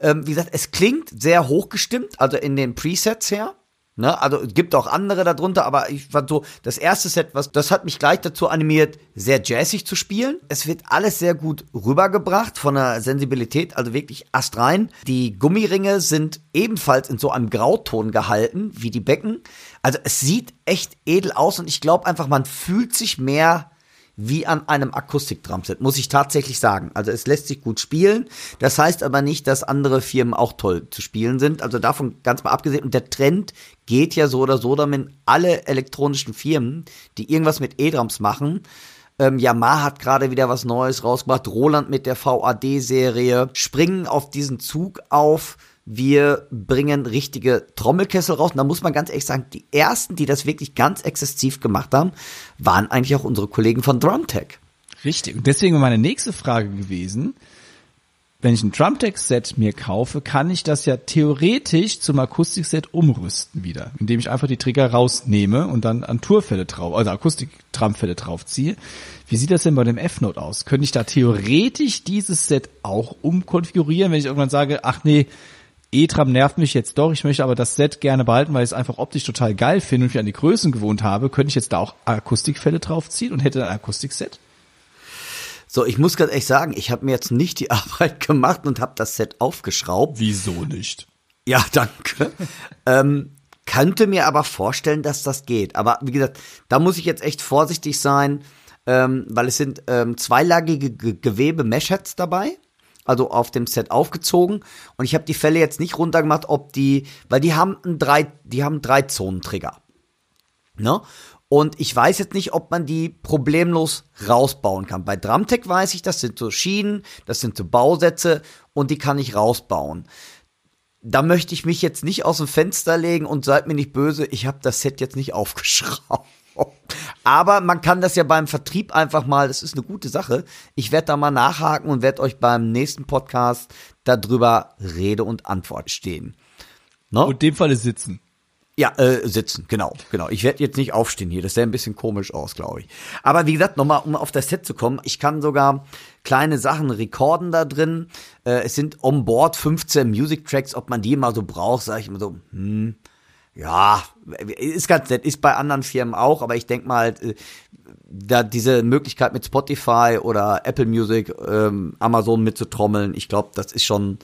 Ähm, wie gesagt, es klingt sehr hochgestimmt, also in den Presets her. Ne, also es gibt auch andere darunter, aber ich fand so, das erste Set, was, das hat mich gleich dazu animiert, sehr jazzig zu spielen. Es wird alles sehr gut rübergebracht von der Sensibilität, also wirklich astrein. Die Gummiringe sind ebenfalls in so einem Grauton gehalten, wie die Becken. Also es sieht echt edel aus und ich glaube einfach, man fühlt sich mehr wie an einem Akustik-Drumset, muss ich tatsächlich sagen. Also es lässt sich gut spielen. Das heißt aber nicht, dass andere Firmen auch toll zu spielen sind. Also davon ganz mal abgesehen. Und der Trend geht ja so oder so damit alle elektronischen Firmen, die irgendwas mit E-Drums machen, ähm, Yamaha hat gerade wieder was Neues rausgebracht. Roland mit der VAD-Serie springen auf diesen Zug auf wir bringen richtige Trommelkessel raus. Und da muss man ganz ehrlich sagen, die ersten, die das wirklich ganz exzessiv gemacht haben, waren eigentlich auch unsere Kollegen von Drumtech. Richtig. Und deswegen meine nächste Frage gewesen. Wenn ich ein Drumtech-Set mir kaufe, kann ich das ja theoretisch zum Akustikset umrüsten wieder, indem ich einfach die Trigger rausnehme und dann an Tourfälle drauf, also Akustik-Drumfälle draufziehe. Wie sieht das denn bei dem F-Note aus? Könnte ich da theoretisch dieses Set auch umkonfigurieren, wenn ich irgendwann sage, ach nee, E-Tram nervt mich jetzt doch, ich möchte aber das Set gerne behalten, weil ich es einfach optisch total geil finde und mich an die Größen gewohnt habe, könnte ich jetzt da auch Akustikfälle draufziehen und hätte ein Akustikset? So, ich muss ganz ehrlich sagen, ich habe mir jetzt nicht die Arbeit gemacht und habe das Set aufgeschraubt. Wieso nicht? Ja, danke. ähm, könnte mir aber vorstellen, dass das geht. Aber wie gesagt, da muss ich jetzt echt vorsichtig sein, ähm, weil es sind ähm, zweilagige Gewebe-Meshheads dabei also auf dem Set aufgezogen und ich habe die Fälle jetzt nicht runtergemacht, ob die, weil die haben einen drei, die haben drei Zonentrigger. Ne? Und ich weiß jetzt nicht, ob man die problemlos rausbauen kann. Bei Drumtech weiß ich, das sind so Schienen, das sind so Bausätze und die kann ich rausbauen. Da möchte ich mich jetzt nicht aus dem Fenster legen und seid mir nicht böse, ich habe das Set jetzt nicht aufgeschraubt. Aber man kann das ja beim Vertrieb einfach mal, das ist eine gute Sache. Ich werde da mal nachhaken und werde euch beim nächsten Podcast darüber Rede und Antwort stehen. Ne? Und in dem Falle sitzen. Ja, äh, sitzen, genau, genau. Ich werde jetzt nicht aufstehen hier, das sähe ein bisschen komisch aus, glaube ich. Aber wie gesagt, nochmal, um auf das Set zu kommen, ich kann sogar kleine Sachen rekorden da drin. Äh, es sind on board 15 Music Tracks, ob man die mal so braucht, sage ich immer so, hm, ja, ist ganz nett, ist bei anderen Firmen auch, aber ich denke mal, äh, da diese Möglichkeit mit Spotify oder Apple Music, ähm, Amazon mitzutrommeln, ich glaube, das ist schon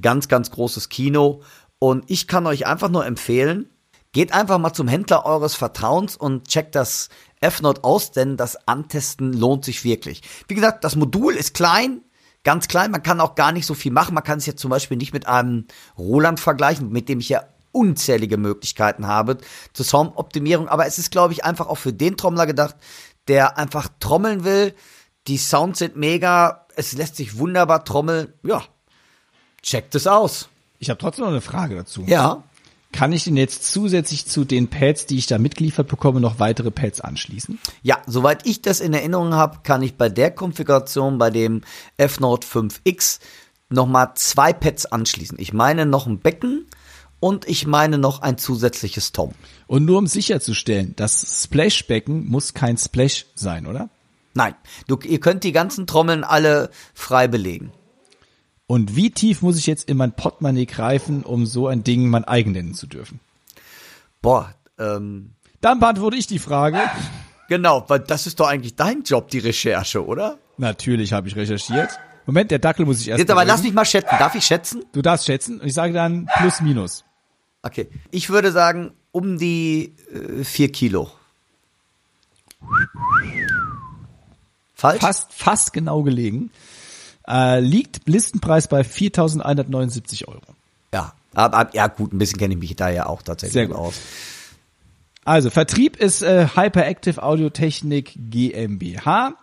ganz, ganz großes Kino. Und ich kann euch einfach nur empfehlen, Geht einfach mal zum Händler eures Vertrauens und checkt das F-Note aus, denn das Antesten lohnt sich wirklich. Wie gesagt, das Modul ist klein, ganz klein, man kann auch gar nicht so viel machen. Man kann es jetzt zum Beispiel nicht mit einem Roland vergleichen, mit dem ich ja unzählige Möglichkeiten habe zur Soundoptimierung. Aber es ist, glaube ich, einfach auch für den Trommler gedacht, der einfach trommeln will. Die Sounds sind mega, es lässt sich wunderbar trommeln. Ja, checkt es aus. Ich habe trotzdem noch eine Frage dazu. Ja. Kann ich denn jetzt zusätzlich zu den Pads, die ich da mitgeliefert bekomme, noch weitere Pads anschließen? Ja, soweit ich das in Erinnerung habe, kann ich bei der Konfiguration bei dem F-Note 5X nochmal zwei Pads anschließen. Ich meine noch ein Becken und ich meine noch ein zusätzliches Tom. Und nur um sicherzustellen, das Splashbecken muss kein Splash sein, oder? Nein, du, ihr könnt die ganzen Trommeln alle frei belegen. Und wie tief muss ich jetzt in mein Portemonnaie greifen, um so ein Ding mein eigen nennen zu dürfen? Boah, ähm. Dann beantworte ich die Frage. Genau, weil das ist doch eigentlich dein Job, die Recherche, oder? Natürlich habe ich recherchiert. Moment, der Dackel muss ich erst. Jetzt aber lass mich mal schätzen. Darf ich schätzen? Du darfst schätzen und ich sage dann plus minus. Okay. Ich würde sagen, um die äh, vier Kilo. Falsch? Fast, fast genau gelegen. Äh, liegt Listenpreis bei 4.179 Euro. Ja, aber, ja gut, ein bisschen kenne ich mich da ja auch tatsächlich Sehr gut. aus. Also Vertrieb ist äh, Hyperactive Audio Technik GmbH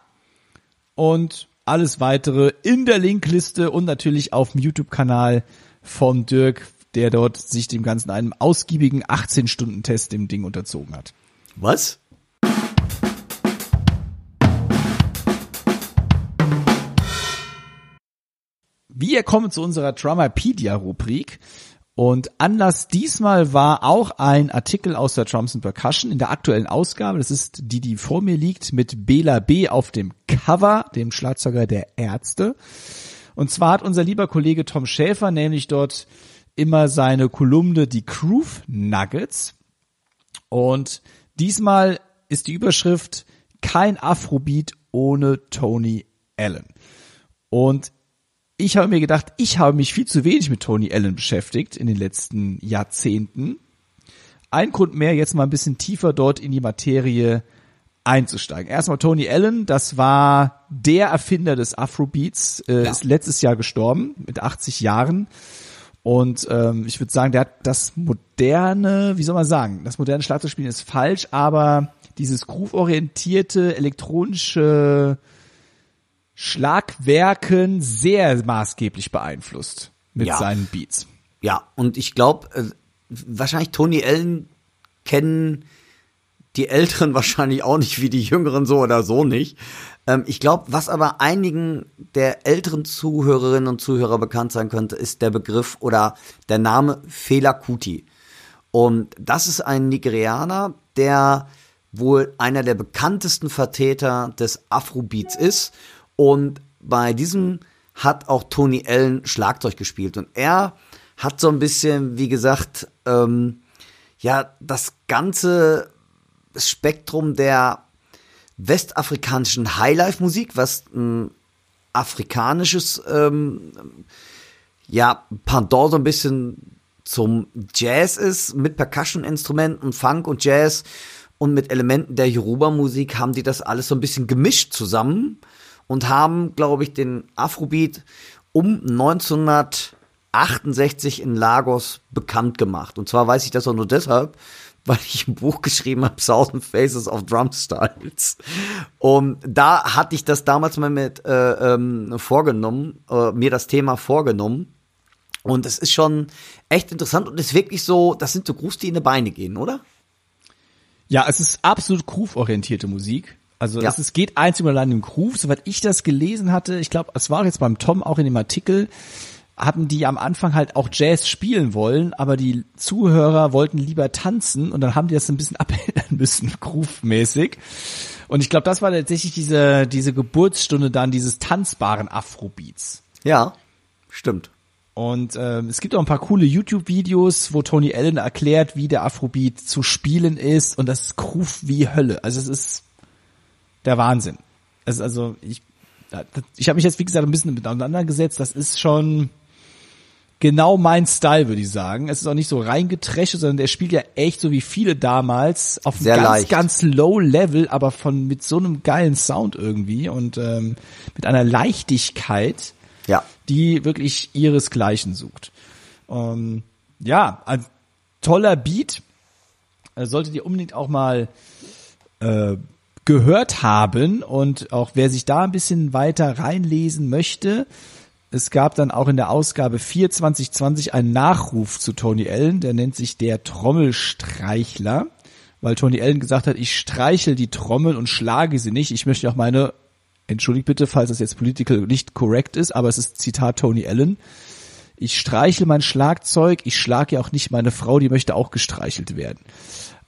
und alles weitere in der Linkliste und natürlich auf dem YouTube-Kanal von Dirk, der dort sich dem Ganzen einen ausgiebigen 18-Stunden-Test dem Ding unterzogen hat. Was? Wir kommen zu unserer Drummerpedia-Rubrik. Und Anlass diesmal war auch ein Artikel aus der Drums and Percussion in der aktuellen Ausgabe. Das ist die, die vor mir liegt, mit Bela B. auf dem Cover, dem Schlagzeuger der Ärzte. Und zwar hat unser lieber Kollege Tom Schäfer nämlich dort immer seine Kolumne Die Groove Nuggets. Und diesmal ist die Überschrift Kein Afrobeat ohne Tony Allen. Und ich habe mir gedacht, ich habe mich viel zu wenig mit Tony Allen beschäftigt in den letzten Jahrzehnten. Ein Grund mehr, jetzt mal ein bisschen tiefer dort in die Materie einzusteigen. Erstmal Tony Allen, das war der Erfinder des Afrobeats, äh, ja. ist letztes Jahr gestorben mit 80 Jahren. Und ähm, ich würde sagen, der hat das moderne, wie soll man sagen, das moderne Schlagzeugspielen ist falsch, aber dieses groove-orientierte elektronische Schlagwerken sehr maßgeblich beeinflusst mit ja. seinen Beats. Ja, und ich glaube, äh, wahrscheinlich Tony Allen kennen die Älteren wahrscheinlich auch nicht, wie die Jüngeren so oder so nicht. Ähm, ich glaube, was aber einigen der älteren Zuhörerinnen und Zuhörer bekannt sein könnte, ist der Begriff oder der Name Fela Kuti. Und das ist ein Nigerianer, der wohl einer der bekanntesten Vertreter des Afrobeats ist und bei diesem hat auch Tony Allen Schlagzeug gespielt. Und er hat so ein bisschen, wie gesagt, ähm, ja, das ganze Spektrum der westafrikanischen Highlife-Musik, was ein afrikanisches, ähm, ja, Pendant so ein bisschen zum Jazz ist, mit Percussion-Instrumenten, Funk und Jazz und mit Elementen der Yoruba-Musik haben die das alles so ein bisschen gemischt zusammen und haben, glaube ich, den Afrobeat um 1968 in Lagos bekannt gemacht. Und zwar weiß ich das auch nur deshalb, weil ich ein Buch geschrieben habe, Thousand Faces of Drum Styles. Und da hatte ich das damals mal mit äh, ähm, vorgenommen, äh, mir das Thema vorgenommen. Und es ist schon echt interessant und es ist wirklich so, das sind so Grooves, die in die Beine gehen, oder? Ja, es ist absolut groove-orientierte Musik. Also ja. es geht einzig und allein im Groove, soweit ich das gelesen hatte. Ich glaube, es war jetzt beim Tom auch in dem Artikel. Hatten die am Anfang halt auch Jazz spielen wollen, aber die Zuhörer wollten lieber tanzen und dann haben die das ein bisschen abändern müssen, groove-mäßig. Und ich glaube, das war tatsächlich diese, diese Geburtsstunde dann dieses tanzbaren Afrobeats. Ja, stimmt. Und ähm, es gibt auch ein paar coole YouTube-Videos, wo Tony Allen erklärt, wie der Afrobeat zu spielen ist und das ist Groove wie Hölle. Also es ist der Wahnsinn. Es ist also ich ich habe mich jetzt wie gesagt ein bisschen mit auseinandergesetzt. Das ist schon genau mein Style, würde ich sagen. Es ist auch nicht so reingetrescht, sondern der spielt ja echt so wie viele damals auf Sehr einem ganz, leicht. ganz low Level, aber von mit so einem geilen Sound irgendwie und ähm, mit einer Leichtigkeit, Ja. die wirklich ihresgleichen sucht. Ähm, ja, ein toller Beat. Äh, Solltet ihr unbedingt auch mal äh, gehört haben und auch wer sich da ein bisschen weiter reinlesen möchte, es gab dann auch in der Ausgabe 4 2020 einen Nachruf zu Tony Allen, der nennt sich der Trommelstreichler, weil Tony Allen gesagt hat, ich streichel die Trommel und schlage sie nicht. Ich möchte auch meine, entschuldigt bitte, falls das jetzt political nicht korrekt ist, aber es ist Zitat Tony Allen. Ich streichel mein Schlagzeug, ich schlage ja auch nicht meine Frau, die möchte auch gestreichelt werden.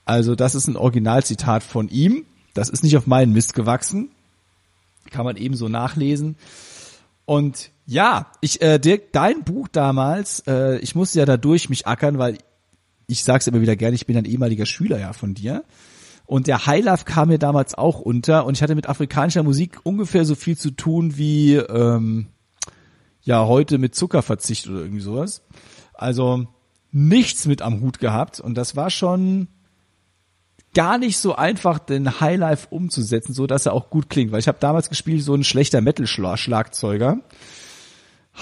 Also das ist ein Originalzitat von ihm. Das ist nicht auf meinen Mist gewachsen. Kann man ebenso nachlesen. Und ja, ich, äh, Dirk, dein Buch damals, äh, ich musste ja da durch mich ackern, weil ich sag's immer wieder gerne, ich bin ein ehemaliger Schüler ja von dir. Und der Highlife kam mir damals auch unter und ich hatte mit afrikanischer Musik ungefähr so viel zu tun wie ähm, ja heute mit Zuckerverzicht oder irgendwie sowas. Also nichts mit am Hut gehabt und das war schon gar nicht so einfach, den Highlife umzusetzen, so dass er auch gut klingt. Weil ich habe damals gespielt so ein schlechter Metal-Schlagzeuger.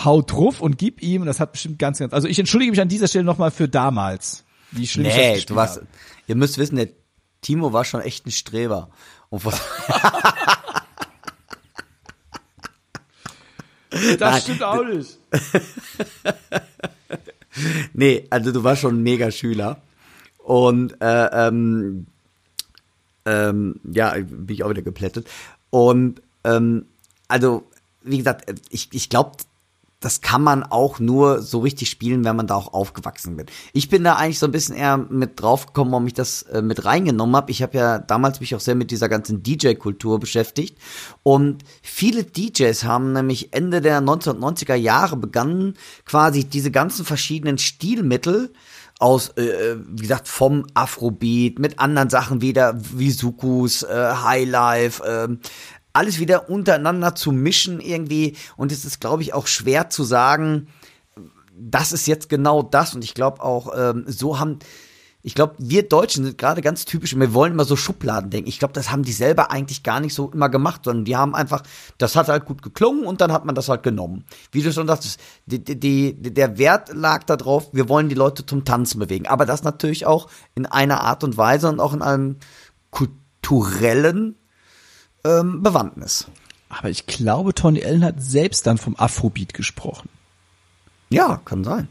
Hau drauf und gib ihm, das hat bestimmt ganz, ganz. Also ich entschuldige mich an dieser Stelle nochmal für damals. Wie schlimm ich das Nee, du warst, habe. ihr müsst wissen, der Timo war schon echt ein Streber. Und was, Das Nein, stimmt auch nicht. nee, also du warst schon ein Mega-Schüler. Und äh, ähm, ähm, ja, bin ich auch wieder geplättet. Und ähm, also, wie gesagt, ich, ich glaube, das kann man auch nur so richtig spielen, wenn man da auch aufgewachsen wird. Ich bin da eigentlich so ein bisschen eher mit draufgekommen, warum ich das äh, mit reingenommen habe. Ich habe ja damals mich auch sehr mit dieser ganzen DJ-Kultur beschäftigt. Und viele DJs haben nämlich Ende der 1990er Jahre begonnen, quasi diese ganzen verschiedenen Stilmittel aus, äh, wie gesagt, vom Afrobeat mit anderen Sachen wieder wie Sukus, äh, Highlife, äh, alles wieder untereinander zu mischen irgendwie. Und es ist, glaube ich, auch schwer zu sagen, das ist jetzt genau das. Und ich glaube auch, ähm, so haben, ich glaube, wir Deutschen sind gerade ganz typisch, wir wollen immer so Schubladen denken. Ich glaube, das haben die selber eigentlich gar nicht so immer gemacht, sondern die haben einfach, das hat halt gut geklungen und dann hat man das halt genommen. Wie du schon sagtest, die, die, der Wert lag darauf, wir wollen die Leute zum Tanzen bewegen. Aber das natürlich auch in einer Art und Weise und auch in einem kulturellen ähm, Bewandtnis. Aber ich glaube, Tony Allen hat selbst dann vom Afrobeat gesprochen. Ja, kann sein.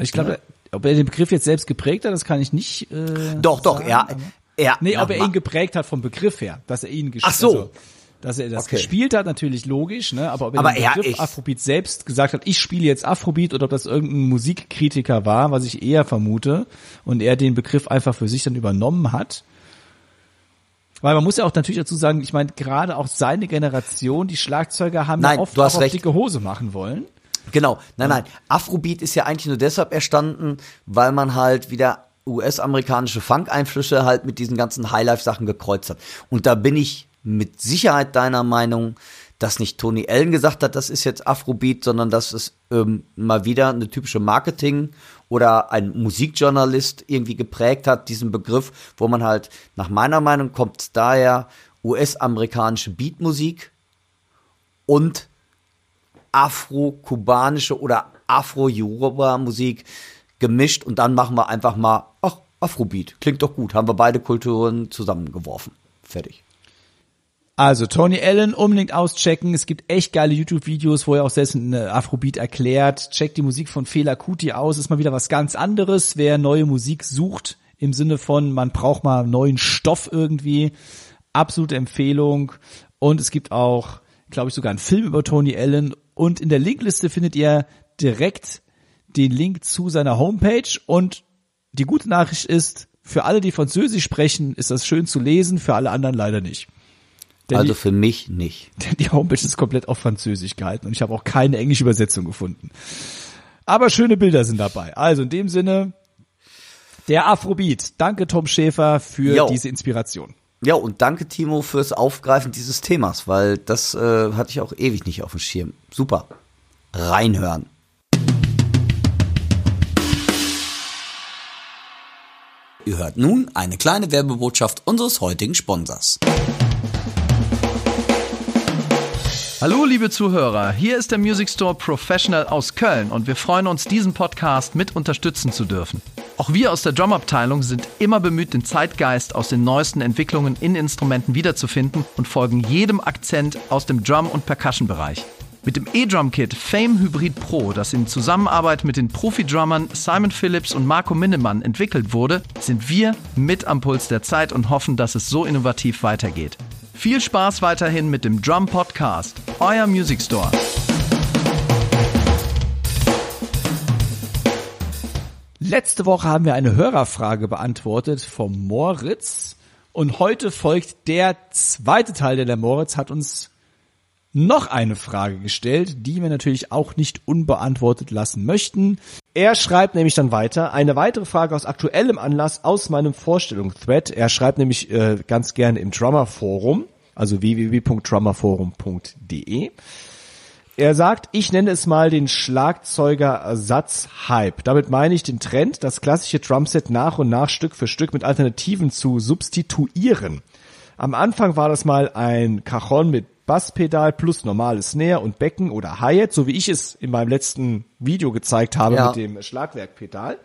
Ich glaube, ob er den Begriff jetzt selbst geprägt hat, das kann ich nicht. Äh, Doch, doch, sagen, er, aber- er, Nee, ob ja, er ihn geprägt hat vom Begriff her, dass er ihn gespielt Ach so. Also, dass er das Okay. gespielt hat, natürlich logisch, ne? Aber ob er Aber den er- Begriff ich- Afrobeat selbst gesagt hat, ich spiele jetzt Afrobeat oder ob das irgendein Musikkritiker war, was ich eher vermute, und er den Begriff einfach für sich dann übernommen hat. Weil man muss ja auch natürlich dazu sagen, ich meine, gerade auch seine Generation, die Schlagzeuger haben Nein, ja oft du hast auch recht. dicke Hose machen wollen. Genau, nein, nein. Afrobeat ist ja eigentlich nur deshalb erstanden, weil man halt wieder US-amerikanische Funk-Einflüsse halt mit diesen ganzen Highlife-Sachen gekreuzt hat. Und da bin ich mit Sicherheit deiner Meinung, dass nicht Tony Allen gesagt hat, das ist jetzt Afrobeat, sondern dass es ähm, mal wieder eine typische Marketing- oder ein Musikjournalist irgendwie geprägt hat, diesen Begriff, wo man halt, nach meiner Meinung, kommt daher US-amerikanische Beatmusik und afro-kubanische oder afro-yoruba-Musik gemischt und dann machen wir einfach mal, ach, Afrobeat, klingt doch gut, haben wir beide Kulturen zusammengeworfen. Fertig. Also Tony Allen unbedingt auschecken. Es gibt echt geile YouTube-Videos, wo er auch selbst eine Afrobeat erklärt. Checkt die Musik von Fela Kuti aus. Ist mal wieder was ganz anderes. Wer neue Musik sucht, im Sinne von, man braucht mal neuen Stoff irgendwie. Absolute Empfehlung. Und es gibt auch, glaube ich, sogar einen Film über Tony Allen. Und in der Linkliste findet ihr direkt den Link zu seiner Homepage und die gute Nachricht ist, für alle, die Französisch sprechen, ist das schön zu lesen, für alle anderen leider nicht. Denn also die, für mich nicht. Denn die Homepage ist komplett auf Französisch gehalten und ich habe auch keine englische Übersetzung gefunden. Aber schöne Bilder sind dabei. Also in dem Sinne, der Afrobeat. Danke Tom Schäfer für jo. diese Inspiration. Ja, und danke Timo fürs Aufgreifen dieses Themas, weil das äh, hatte ich auch ewig nicht auf dem Schirm. Super. Reinhören. Ihr hört nun eine kleine Werbebotschaft unseres heutigen Sponsors. Hallo liebe Zuhörer, hier ist der Music Store Professional aus Köln und wir freuen uns, diesen Podcast mit unterstützen zu dürfen. Auch wir aus der Drum-Abteilung sind immer bemüht, den Zeitgeist aus den neuesten Entwicklungen in Instrumenten wiederzufinden und folgen jedem Akzent aus dem Drum- und Percussion-Bereich. Mit dem E-Drum-Kit Fame Hybrid Pro, das in Zusammenarbeit mit den Profi-Drummern Simon Phillips und Marco Minnemann entwickelt wurde, sind wir mit am Puls der Zeit und hoffen, dass es so innovativ weitergeht. Viel Spaß weiterhin mit dem Drum Podcast, euer Music Store. Letzte Woche haben wir eine Hörerfrage beantwortet vom Moritz und heute folgt der zweite Teil, denn der Moritz hat uns noch eine Frage gestellt, die wir natürlich auch nicht unbeantwortet lassen möchten. Er schreibt nämlich dann weiter, eine weitere Frage aus aktuellem Anlass aus meinem Vorstellungsthread. Er schreibt nämlich äh, ganz gerne im Drummer Forum, also www.drummerforum.de. Er sagt, ich nenne es mal den Schlagzeuger-Ersatz-Hype. Damit meine ich den Trend, das klassische Drumset nach und nach Stück für Stück mit Alternativen zu substituieren. Am Anfang war das mal ein Cajon mit Basspedal plus normales Snare und Becken oder Hi-Hat, so wie ich es in meinem letzten Video gezeigt habe ja. mit dem Schlagwerkpedal.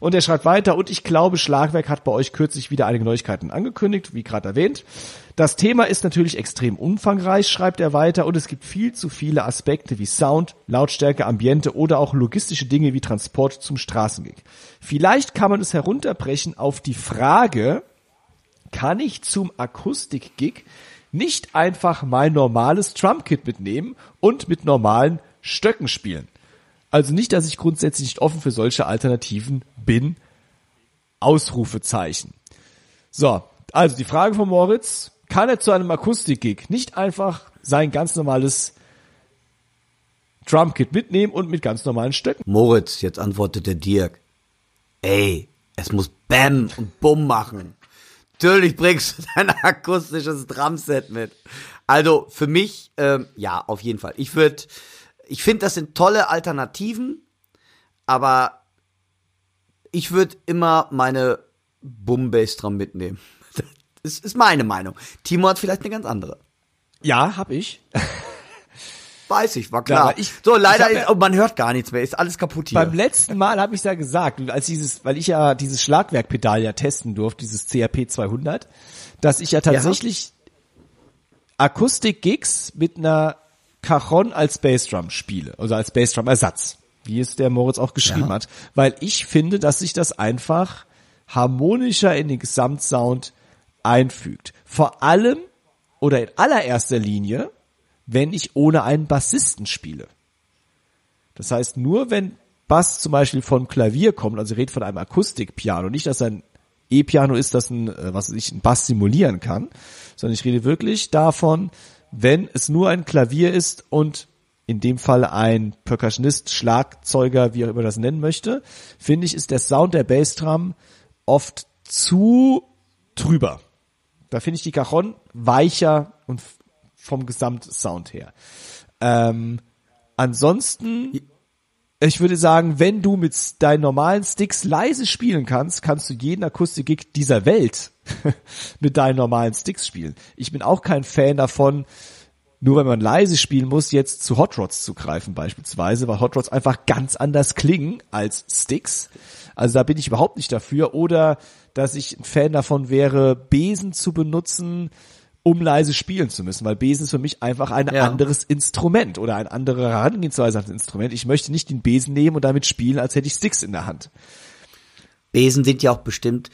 Und er schreibt weiter, und ich glaube, Schlagwerk hat bei euch kürzlich wieder einige Neuigkeiten angekündigt, wie gerade erwähnt. Das Thema ist natürlich extrem umfangreich, schreibt er weiter, und es gibt viel zu viele Aspekte wie Sound, Lautstärke, Ambiente oder auch logistische Dinge wie Transport zum Straßengig. Vielleicht kann man es herunterbrechen auf die Frage, kann ich zum Akustik-Gig nicht einfach mein normales Trump-Kit mitnehmen und mit normalen Stöcken spielen. Also nicht, dass ich grundsätzlich nicht offen für solche Alternativen bin. Ausrufezeichen. So, also die Frage von Moritz, kann er zu einem Akustik-Gig nicht einfach sein ganz normales Drumkit mitnehmen und mit ganz normalen Stöcken? Moritz, jetzt antwortet der Dirk. Ey, es muss Bam und Bumm machen. Natürlich bringst du dein akustisches Drumset mit. Also für mich, ähm, ja, auf jeden Fall. Ich würde, ich finde, das sind tolle Alternativen, aber ich würde immer meine Boom Bass Drum mitnehmen. Das ist meine Meinung. Timo hat vielleicht eine ganz andere. Ja, hab ich. Weiß ich, war klar. Ja, ich, so, leider, ist, oh, man hört gar nichts mehr, ist alles kaputt hier. Beim letzten Mal habe ich ja gesagt, als dieses, weil ich ja dieses Schlagwerkpedal ja testen durfte, dieses CRP 200, dass ich ja tatsächlich ja. Akustik-Gigs mit einer Cajon als Bassdrum spiele, also als Bassdrum-Ersatz, wie es der Moritz auch geschrieben ja. hat, weil ich finde, dass sich das einfach harmonischer in den Gesamtsound einfügt. Vor allem oder in allererster Linie, wenn ich ohne einen Bassisten spiele. Das heißt, nur wenn Bass zum Beispiel vom Klavier kommt, also redet von einem Akustikpiano, nicht, dass ein E-Piano ist, das ein, äh, was ich, ein Bass simulieren kann, sondern ich rede wirklich davon, wenn es nur ein Klavier ist und in dem Fall ein Percussionist, Schlagzeuger, wie auch immer das nennen möchte, finde ich, ist der Sound der Bassdrum oft zu trüber. Da finde ich die Cajon weicher und vom Gesamtsound her. Ähm, ansonsten, ich würde sagen, wenn du mit deinen normalen Sticks leise spielen kannst, kannst du jeden Akustik-Gig dieser Welt mit deinen normalen Sticks spielen. Ich bin auch kein Fan davon, nur wenn man leise spielen muss, jetzt zu Hot Rods zu greifen beispielsweise, weil Hot Rods einfach ganz anders klingen als Sticks. Also da bin ich überhaupt nicht dafür. Oder dass ich ein Fan davon wäre, Besen zu benutzen, um leise spielen zu müssen, weil Besen ist für mich einfach ein ja. anderes Instrument oder ein anderer Herangehensweise an das Instrument. Ich möchte nicht den Besen nehmen und damit spielen, als hätte ich Sticks in der Hand. Besen sind ja auch bestimmt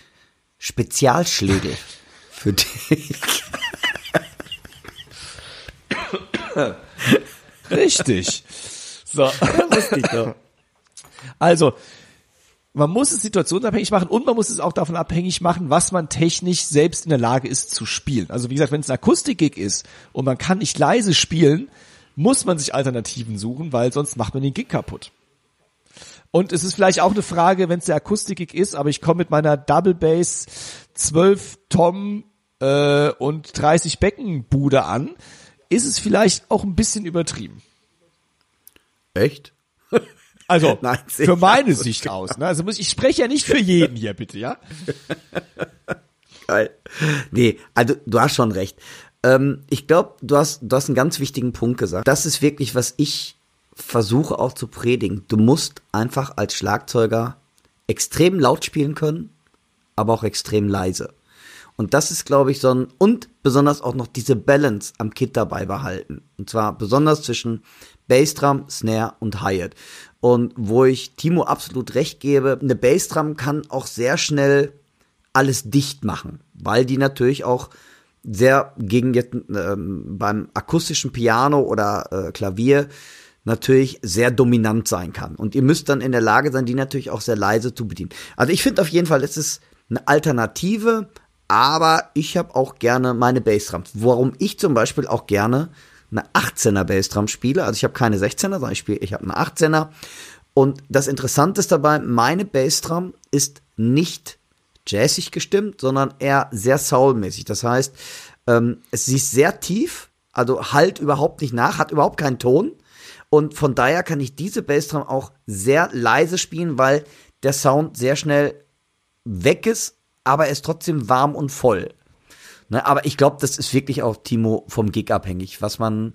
Spezialschläge für dich. Richtig. So. Wusste ich doch. Also, man muss es situationsabhängig machen und man muss es auch davon abhängig machen, was man technisch selbst in der Lage ist zu spielen. Also wie gesagt, wenn es ein Akustik-Gig ist und man kann nicht leise spielen, muss man sich Alternativen suchen, weil sonst macht man den Gig kaputt. Und es ist vielleicht auch eine Frage, wenn es der Akustik-Gig ist, aber ich komme mit meiner Double Bass 12 Tom äh, und 30 Becken Bude an, ist es vielleicht auch ein bisschen übertrieben. Echt? Also Nein, für meine Sicht aus. Ne? Also muss ich spreche ja nicht für jeden hier, bitte, ja? Geil. Nee, also du hast schon recht. Ähm, ich glaube, du hast, du hast einen ganz wichtigen Punkt gesagt. Das ist wirklich, was ich versuche auch zu predigen. Du musst einfach als Schlagzeuger extrem laut spielen können, aber auch extrem leise. Und das ist, glaube ich, so ein, und besonders auch noch diese Balance am Kit dabei behalten. Und zwar besonders zwischen Bassdrum, Snare und Hi-Hat. Und wo ich Timo absolut recht gebe, eine Bassdrum kann auch sehr schnell alles dicht machen, weil die natürlich auch sehr gegen jetzt ähm, beim akustischen Piano oder äh, Klavier natürlich sehr dominant sein kann. Und ihr müsst dann in der Lage sein, die natürlich auch sehr leise zu bedienen. Also ich finde auf jeden Fall, es ist eine Alternative, aber ich habe auch gerne meine Bassdrums. Warum ich zum Beispiel auch gerne eine 18er Bassdrum spiele. Also ich habe keine 16er, sondern ich spiele, ich habe eine 18er. Und das Interessante ist dabei, meine Bassdrum ist nicht jazzig gestimmt, sondern eher sehr soulmäßig. Das heißt, ähm, es ist sehr tief, also halt überhaupt nicht nach, hat überhaupt keinen Ton. Und von daher kann ich diese Bassdrum auch sehr leise spielen, weil der Sound sehr schnell weg ist, aber er ist trotzdem warm und voll. Ne, aber ich glaube, das ist wirklich auch Timo vom Gig abhängig, was man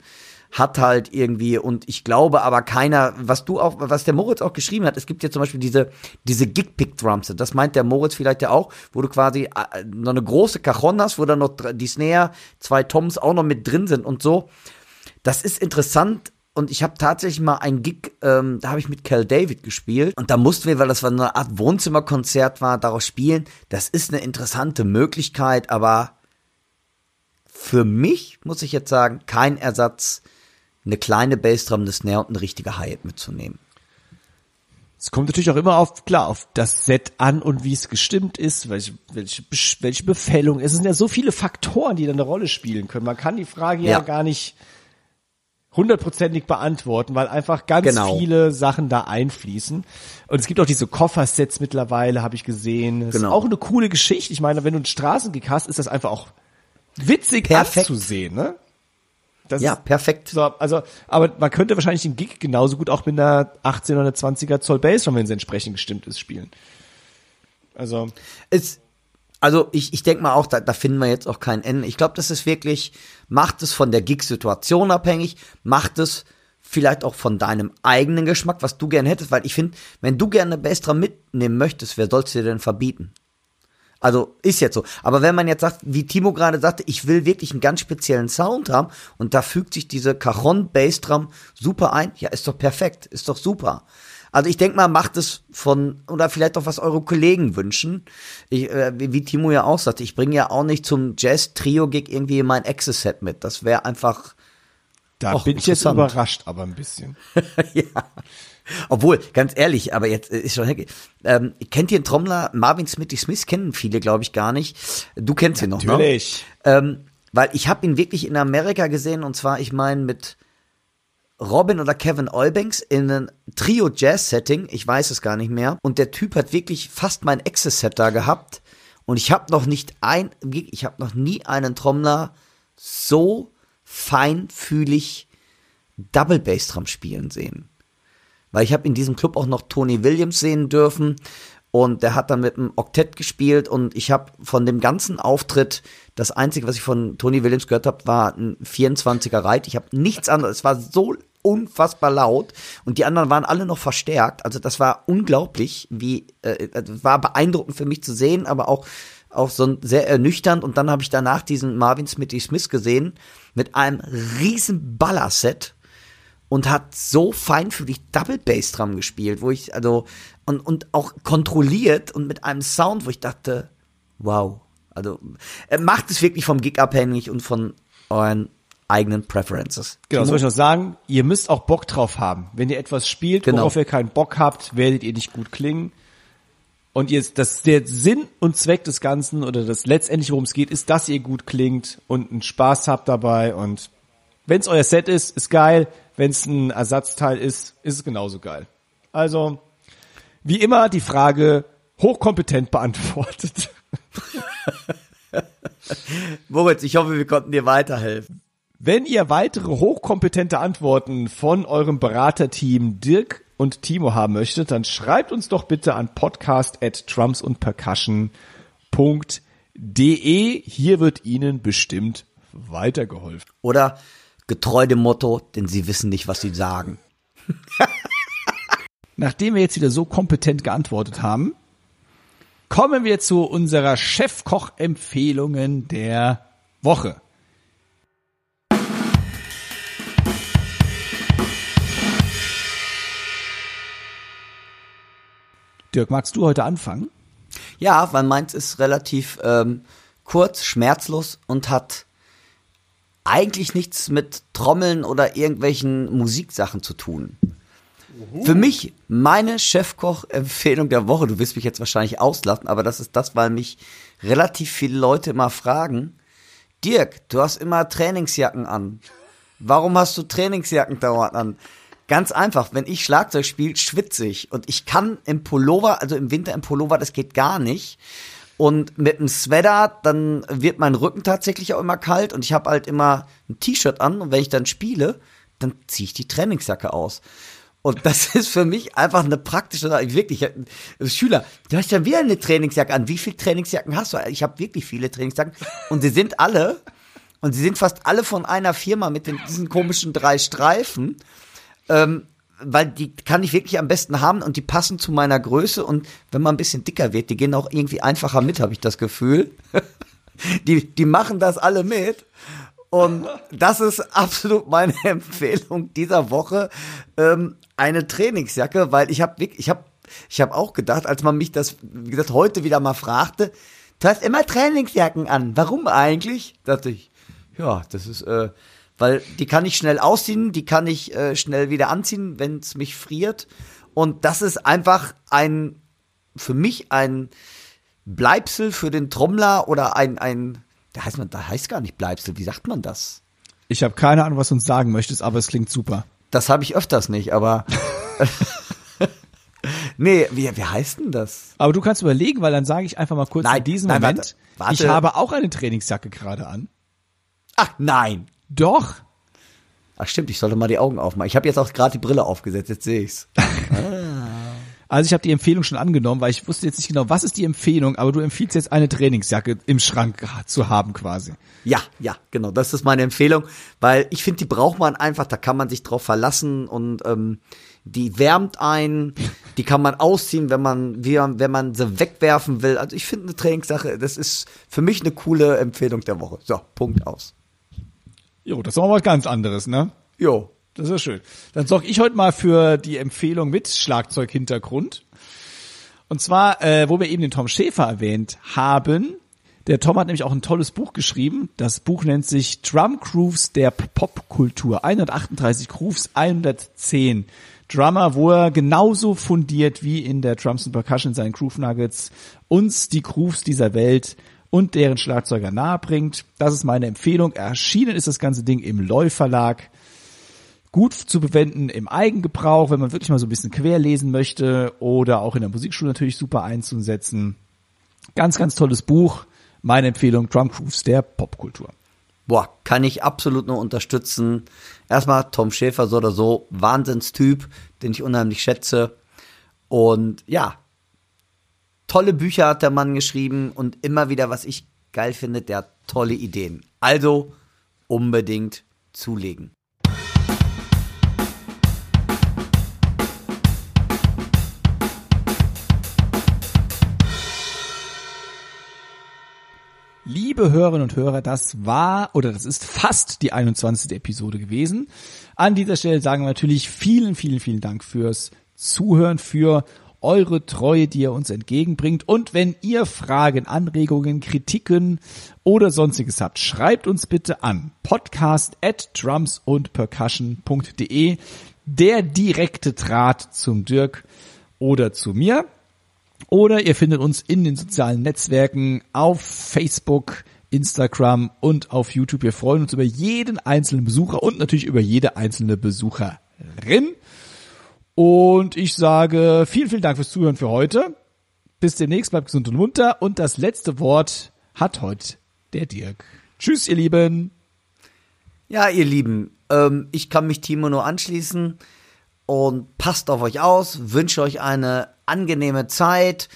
hat halt irgendwie und ich glaube aber keiner, was du auch, was der Moritz auch geschrieben hat, es gibt ja zum Beispiel diese, diese Gig-Pick-Drums, das meint der Moritz vielleicht ja auch, wo du quasi äh, noch eine große Cajon hast, wo dann noch die Snare, zwei Toms auch noch mit drin sind und so. Das ist interessant und ich habe tatsächlich mal ein Gig, ähm, da habe ich mit Cal David gespielt und da mussten wir, weil das war eine Art Wohnzimmerkonzert war, daraus spielen. Das ist eine interessante Möglichkeit, aber für mich, muss ich jetzt sagen, kein Ersatz, eine kleine Bassdrum, eine Snare und eine richtige Hi-Hat mitzunehmen. Es kommt natürlich auch immer auf, klar, auf das Set an und wie es gestimmt ist, welche, welche, welche Befällung. Es sind ja so viele Faktoren, die da eine Rolle spielen können. Man kann die Frage ja, Ja. gar nicht hundertprozentig beantworten, weil einfach ganz Genau. viele Sachen da einfließen. Und es gibt auch diese Koffersets mittlerweile, habe ich gesehen. Das Genau. ist auch eine coole Geschichte. Ich meine, wenn du einen Straßengig hast, ist das einfach auch witzig Perfekt. anzusehen, ne? Das Ja, perfekt. so, also, aber man könnte wahrscheinlich den Gig genauso gut auch mit einer 18 oder 20er Zoll Bassdrum, wenn sie entsprechend gestimmt ist, spielen. Also, Es, also ich, ich denke mal auch, da, da finden wir jetzt auch kein Ende. Ich glaube, das ist wirklich, macht es von der Gig-Situation abhängig, macht es vielleicht auch von deinem eigenen Geschmack, was du gern hättest, weil ich finde, wenn du gerne eine Bassdrum mitnehmen möchtest, wer soll's dir denn verbieten? Also ist jetzt so. Aber wenn man jetzt sagt, wie Timo gerade sagte, ich will wirklich einen ganz speziellen Sound haben und da fügt sich diese Cajon Bassdrum super ein, ja, ist doch perfekt, ist doch super. Also ich denke mal, macht es von, oder vielleicht auch was eure Kollegen wünschen. Ich, äh, wie, Timo ja auch sagte, ich bringe ja auch nicht zum Jazz-Trio-Gig irgendwie mein Access-Set mit. Das wäre einfach, da bin ich jetzt überrascht, aber ein bisschen. ja. Obwohl, ganz ehrlich, aber jetzt äh, ist schon Hecke. Ähm, kennt ihr den Trommler Marvin Smithy Smith? Kennen viele, glaube ich, gar nicht. Du kennst ihn noch, ne? Natürlich. Ähm, weil ich habe ihn wirklich in Amerika gesehen und zwar, ich meine, mit Robin oder Kevin Eubanks in einem Trio-Jazz-Setting, ich weiß es gar nicht mehr. Und der Typ hat wirklich fast mein Access-Set da gehabt. Und ich habe noch nicht ein, ich habe noch nie einen Trommler so feinfühlig Double Bass Drum spielen sehen. Weil ich habe in diesem Club auch noch Tony Williams sehen dürfen und der hat dann mit einem Oktett gespielt und ich habe von dem ganzen Auftritt das einzige, was ich von Tony Williams gehört habe, war ein 24er Reit. Ich habe nichts anderes. Es war so unfassbar laut und die anderen waren alle noch verstärkt. Also das war unglaublich, wie äh, es war beeindruckend für mich zu sehen, aber auch auch so ein- sehr ernüchternd und dann habe ich danach diesen Marvin Smithy Smith gesehen mit einem riesen Ballerset und hat so feinfühlig Double Bass Drum gespielt, wo ich also und und auch kontrolliert und mit einem Sound, wo ich dachte, wow, also er macht es wirklich vom Gig abhängig und von euren eigenen Preferences. Genau, das wollte ich noch sagen. Ihr müsst auch Bock drauf haben. Wenn ihr etwas spielt, Genau. worauf ihr keinen Bock habt, werdet ihr nicht gut klingen. Und ihr, das der Sinn und Zweck des Ganzen oder das letztendlich, worum es geht, ist, dass ihr gut klingt und einen Spaß habt dabei. Und wenn es euer Set ist, ist geil. Wenn es ein Ersatzteil ist, ist es genauso geil. Also, wie immer, die Frage hochkompetent beantwortet. Moritz, ich hoffe, wir konnten dir weiterhelfen. Wenn ihr weitere hochkompetente Antworten von eurem Beraterteam Dirk und Timo haben möchtet, dann schreibt uns doch bitte an podcast at drumsundpercussion.de. Hier wird Ihnen bestimmt weitergeholfen. Oder getreu dem Motto, denn sie wissen nicht, was sie sagen. Nachdem wir jetzt wieder so kompetent geantwortet haben, kommen wir zu unserer Chefkoch-Empfehlungen der Woche. Dirk, magst du heute anfangen? Ja, weil meins ist relativ ähm, kurz, schmerzlos und hat eigentlich nichts mit Trommeln oder irgendwelchen Musiksachen zu tun. Für mich meine Chefkoch-Empfehlung der Woche, du wirst mich jetzt wahrscheinlich auslachen, aber das ist das, weil mich relativ viele Leute immer fragen, Dirk, du hast immer Trainingsjacken an. Warum hast du Trainingsjacken dauernd an? Ganz einfach, wenn ich Schlagzeug spiele, schwitze ich. Und ich kann im Pullover, also im Winter im Pullover, das geht gar nicht. Und mit einem Sweater, dann wird mein Rücken tatsächlich auch immer kalt und ich habe halt immer ein T-Shirt an und wenn ich dann spiele, dann ziehe ich die Trainingsjacke aus. Und das ist für mich einfach eine praktische Sache. Wirklich, Schüler, du hast ja wieder eine Trainingsjacke an. Wie viele Trainingsjacken hast du? Ich habe wirklich viele Trainingsjacken. Und sie sind alle, und sie sind fast alle von einer Firma mit den, diesen komischen drei Streifen. Ähm, weil die kann ich wirklich am besten haben und die passen zu meiner Größe und wenn man ein bisschen dicker wird, die gehen auch irgendwie einfacher mit, habe ich das Gefühl. die, die machen das alle mit. Und das ist absolut meine Empfehlung dieser Woche. Ähm, eine Trainingsjacke, weil ich habe ich habe ich habe auch gedacht, als man mich das wie gesagt heute wieder mal fragte, du hast immer Trainingsjacken an. Warum eigentlich? Dachte ich, ja, das ist äh, weil die kann ich schnell ausziehen, die kann ich äh, schnell wieder anziehen, wenn es mich friert. Und das ist einfach ein für mich ein Bleibsel für den Trommler oder ein ein da heißt man da heißt gar nicht Bleibsel, wie sagt man das? Ich habe keine Ahnung, was du uns sagen möchtest, aber es klingt super. Das habe ich öfters nicht, aber nee, wie, wie heißt denn das? Aber du kannst überlegen, weil dann sage ich einfach mal kurz Nein, in diesem nein, Moment, warte, warte. ich habe auch eine Trainingsjacke gerade an. Ach nein. Doch. Ach stimmt, ich sollte mal die Augen aufmachen. Ich habe jetzt auch gerade die Brille aufgesetzt, jetzt sehe ich's. Also ich habe die Empfehlung schon angenommen, weil ich wusste jetzt nicht genau, was ist die Empfehlung, aber du empfiehlst jetzt eine Trainingsjacke im Schrank zu haben quasi. Ja, ja, genau, das ist meine Empfehlung, weil ich finde, die braucht man einfach, da kann man sich drauf verlassen und ähm, die wärmt ein, die kann man ausziehen, wenn man, wie, wenn man sie wegwerfen will. Also ich finde eine Trainingssache, das ist für mich eine coole Empfehlung der Woche. So, Punkt aus. Jo, das ist noch was ganz anderes, ne? Jo. Das ist ja schön. Dann sorge ich heute mal für die Empfehlung mit Schlagzeughintergrund. Und zwar, äh, wo wir eben den Tom Schäfer erwähnt haben. Der Tom hat nämlich auch ein tolles Buch geschrieben. Das Buch nennt sich Drum Grooves der Popkultur. 138 Grooves, 110 Drummer, wo er genauso fundiert wie in der Drums and Percussion seinen Groove Nuggets uns die Grooves dieser Welt und deren Schlagzeuger nahebringt. Das ist meine Empfehlung. Erschienen ist das ganze Ding im Loy Verlag gut zu bewenden im Eigengebrauch, wenn man wirklich mal so ein bisschen quer lesen möchte oder auch in der Musikschule natürlich super einzusetzen. Ganz, ganz tolles Buch. Meine Empfehlung, Drum Grooves der Popkultur. Boah, kann ich absolut nur unterstützen. Erstmal Tom Schäfer so oder so, Wahnsinnstyp, den ich unheimlich schätze. Und ja, tolle Bücher hat der Mann geschrieben und immer wieder, was ich geil finde, der hat tolle Ideen. Also unbedingt zulegen. Liebe Hörerinnen und Hörer, das war oder das ist fast die 21. Episode gewesen. An dieser Stelle sagen wir natürlich vielen, vielen, vielen Dank fürs Zuhören, für eure Treue, die ihr uns entgegenbringt. Und wenn ihr Fragen, Anregungen, Kritiken oder sonstiges habt, schreibt uns bitte an podcast at drums. Der direkte Draht zum Dirk oder zu mir. Oder ihr findet uns in den sozialen Netzwerken auf Facebook, Instagram und auf YouTube. Wir freuen uns über jeden einzelnen Besucher und natürlich über jede einzelne Besucherin. Und ich sage vielen, vielen Dank fürs Zuhören für heute. Bis demnächst, bleibt gesund und munter. Und das letzte Wort hat heute der Dirk. Tschüss, ihr Lieben. Ja, ihr Lieben, ähm, ich kann mich Timo nur anschließen und passt auf euch aus, wünsche euch eine angenehme Zeit,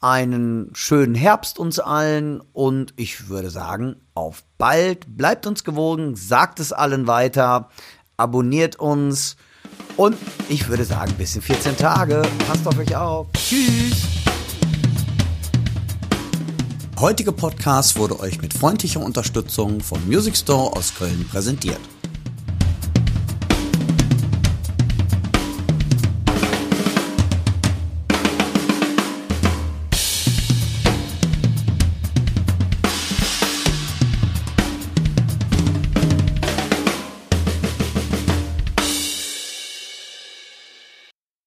einen schönen Herbst uns allen und ich würde sagen, auf bald, bleibt uns gewogen, sagt es allen weiter, abonniert uns und ich würde sagen, bis in 14 Tage. Passt auf euch auf. Tschüss. Der heutige Podcast wurde euch mit freundlicher Unterstützung vom Music Store aus Köln präsentiert.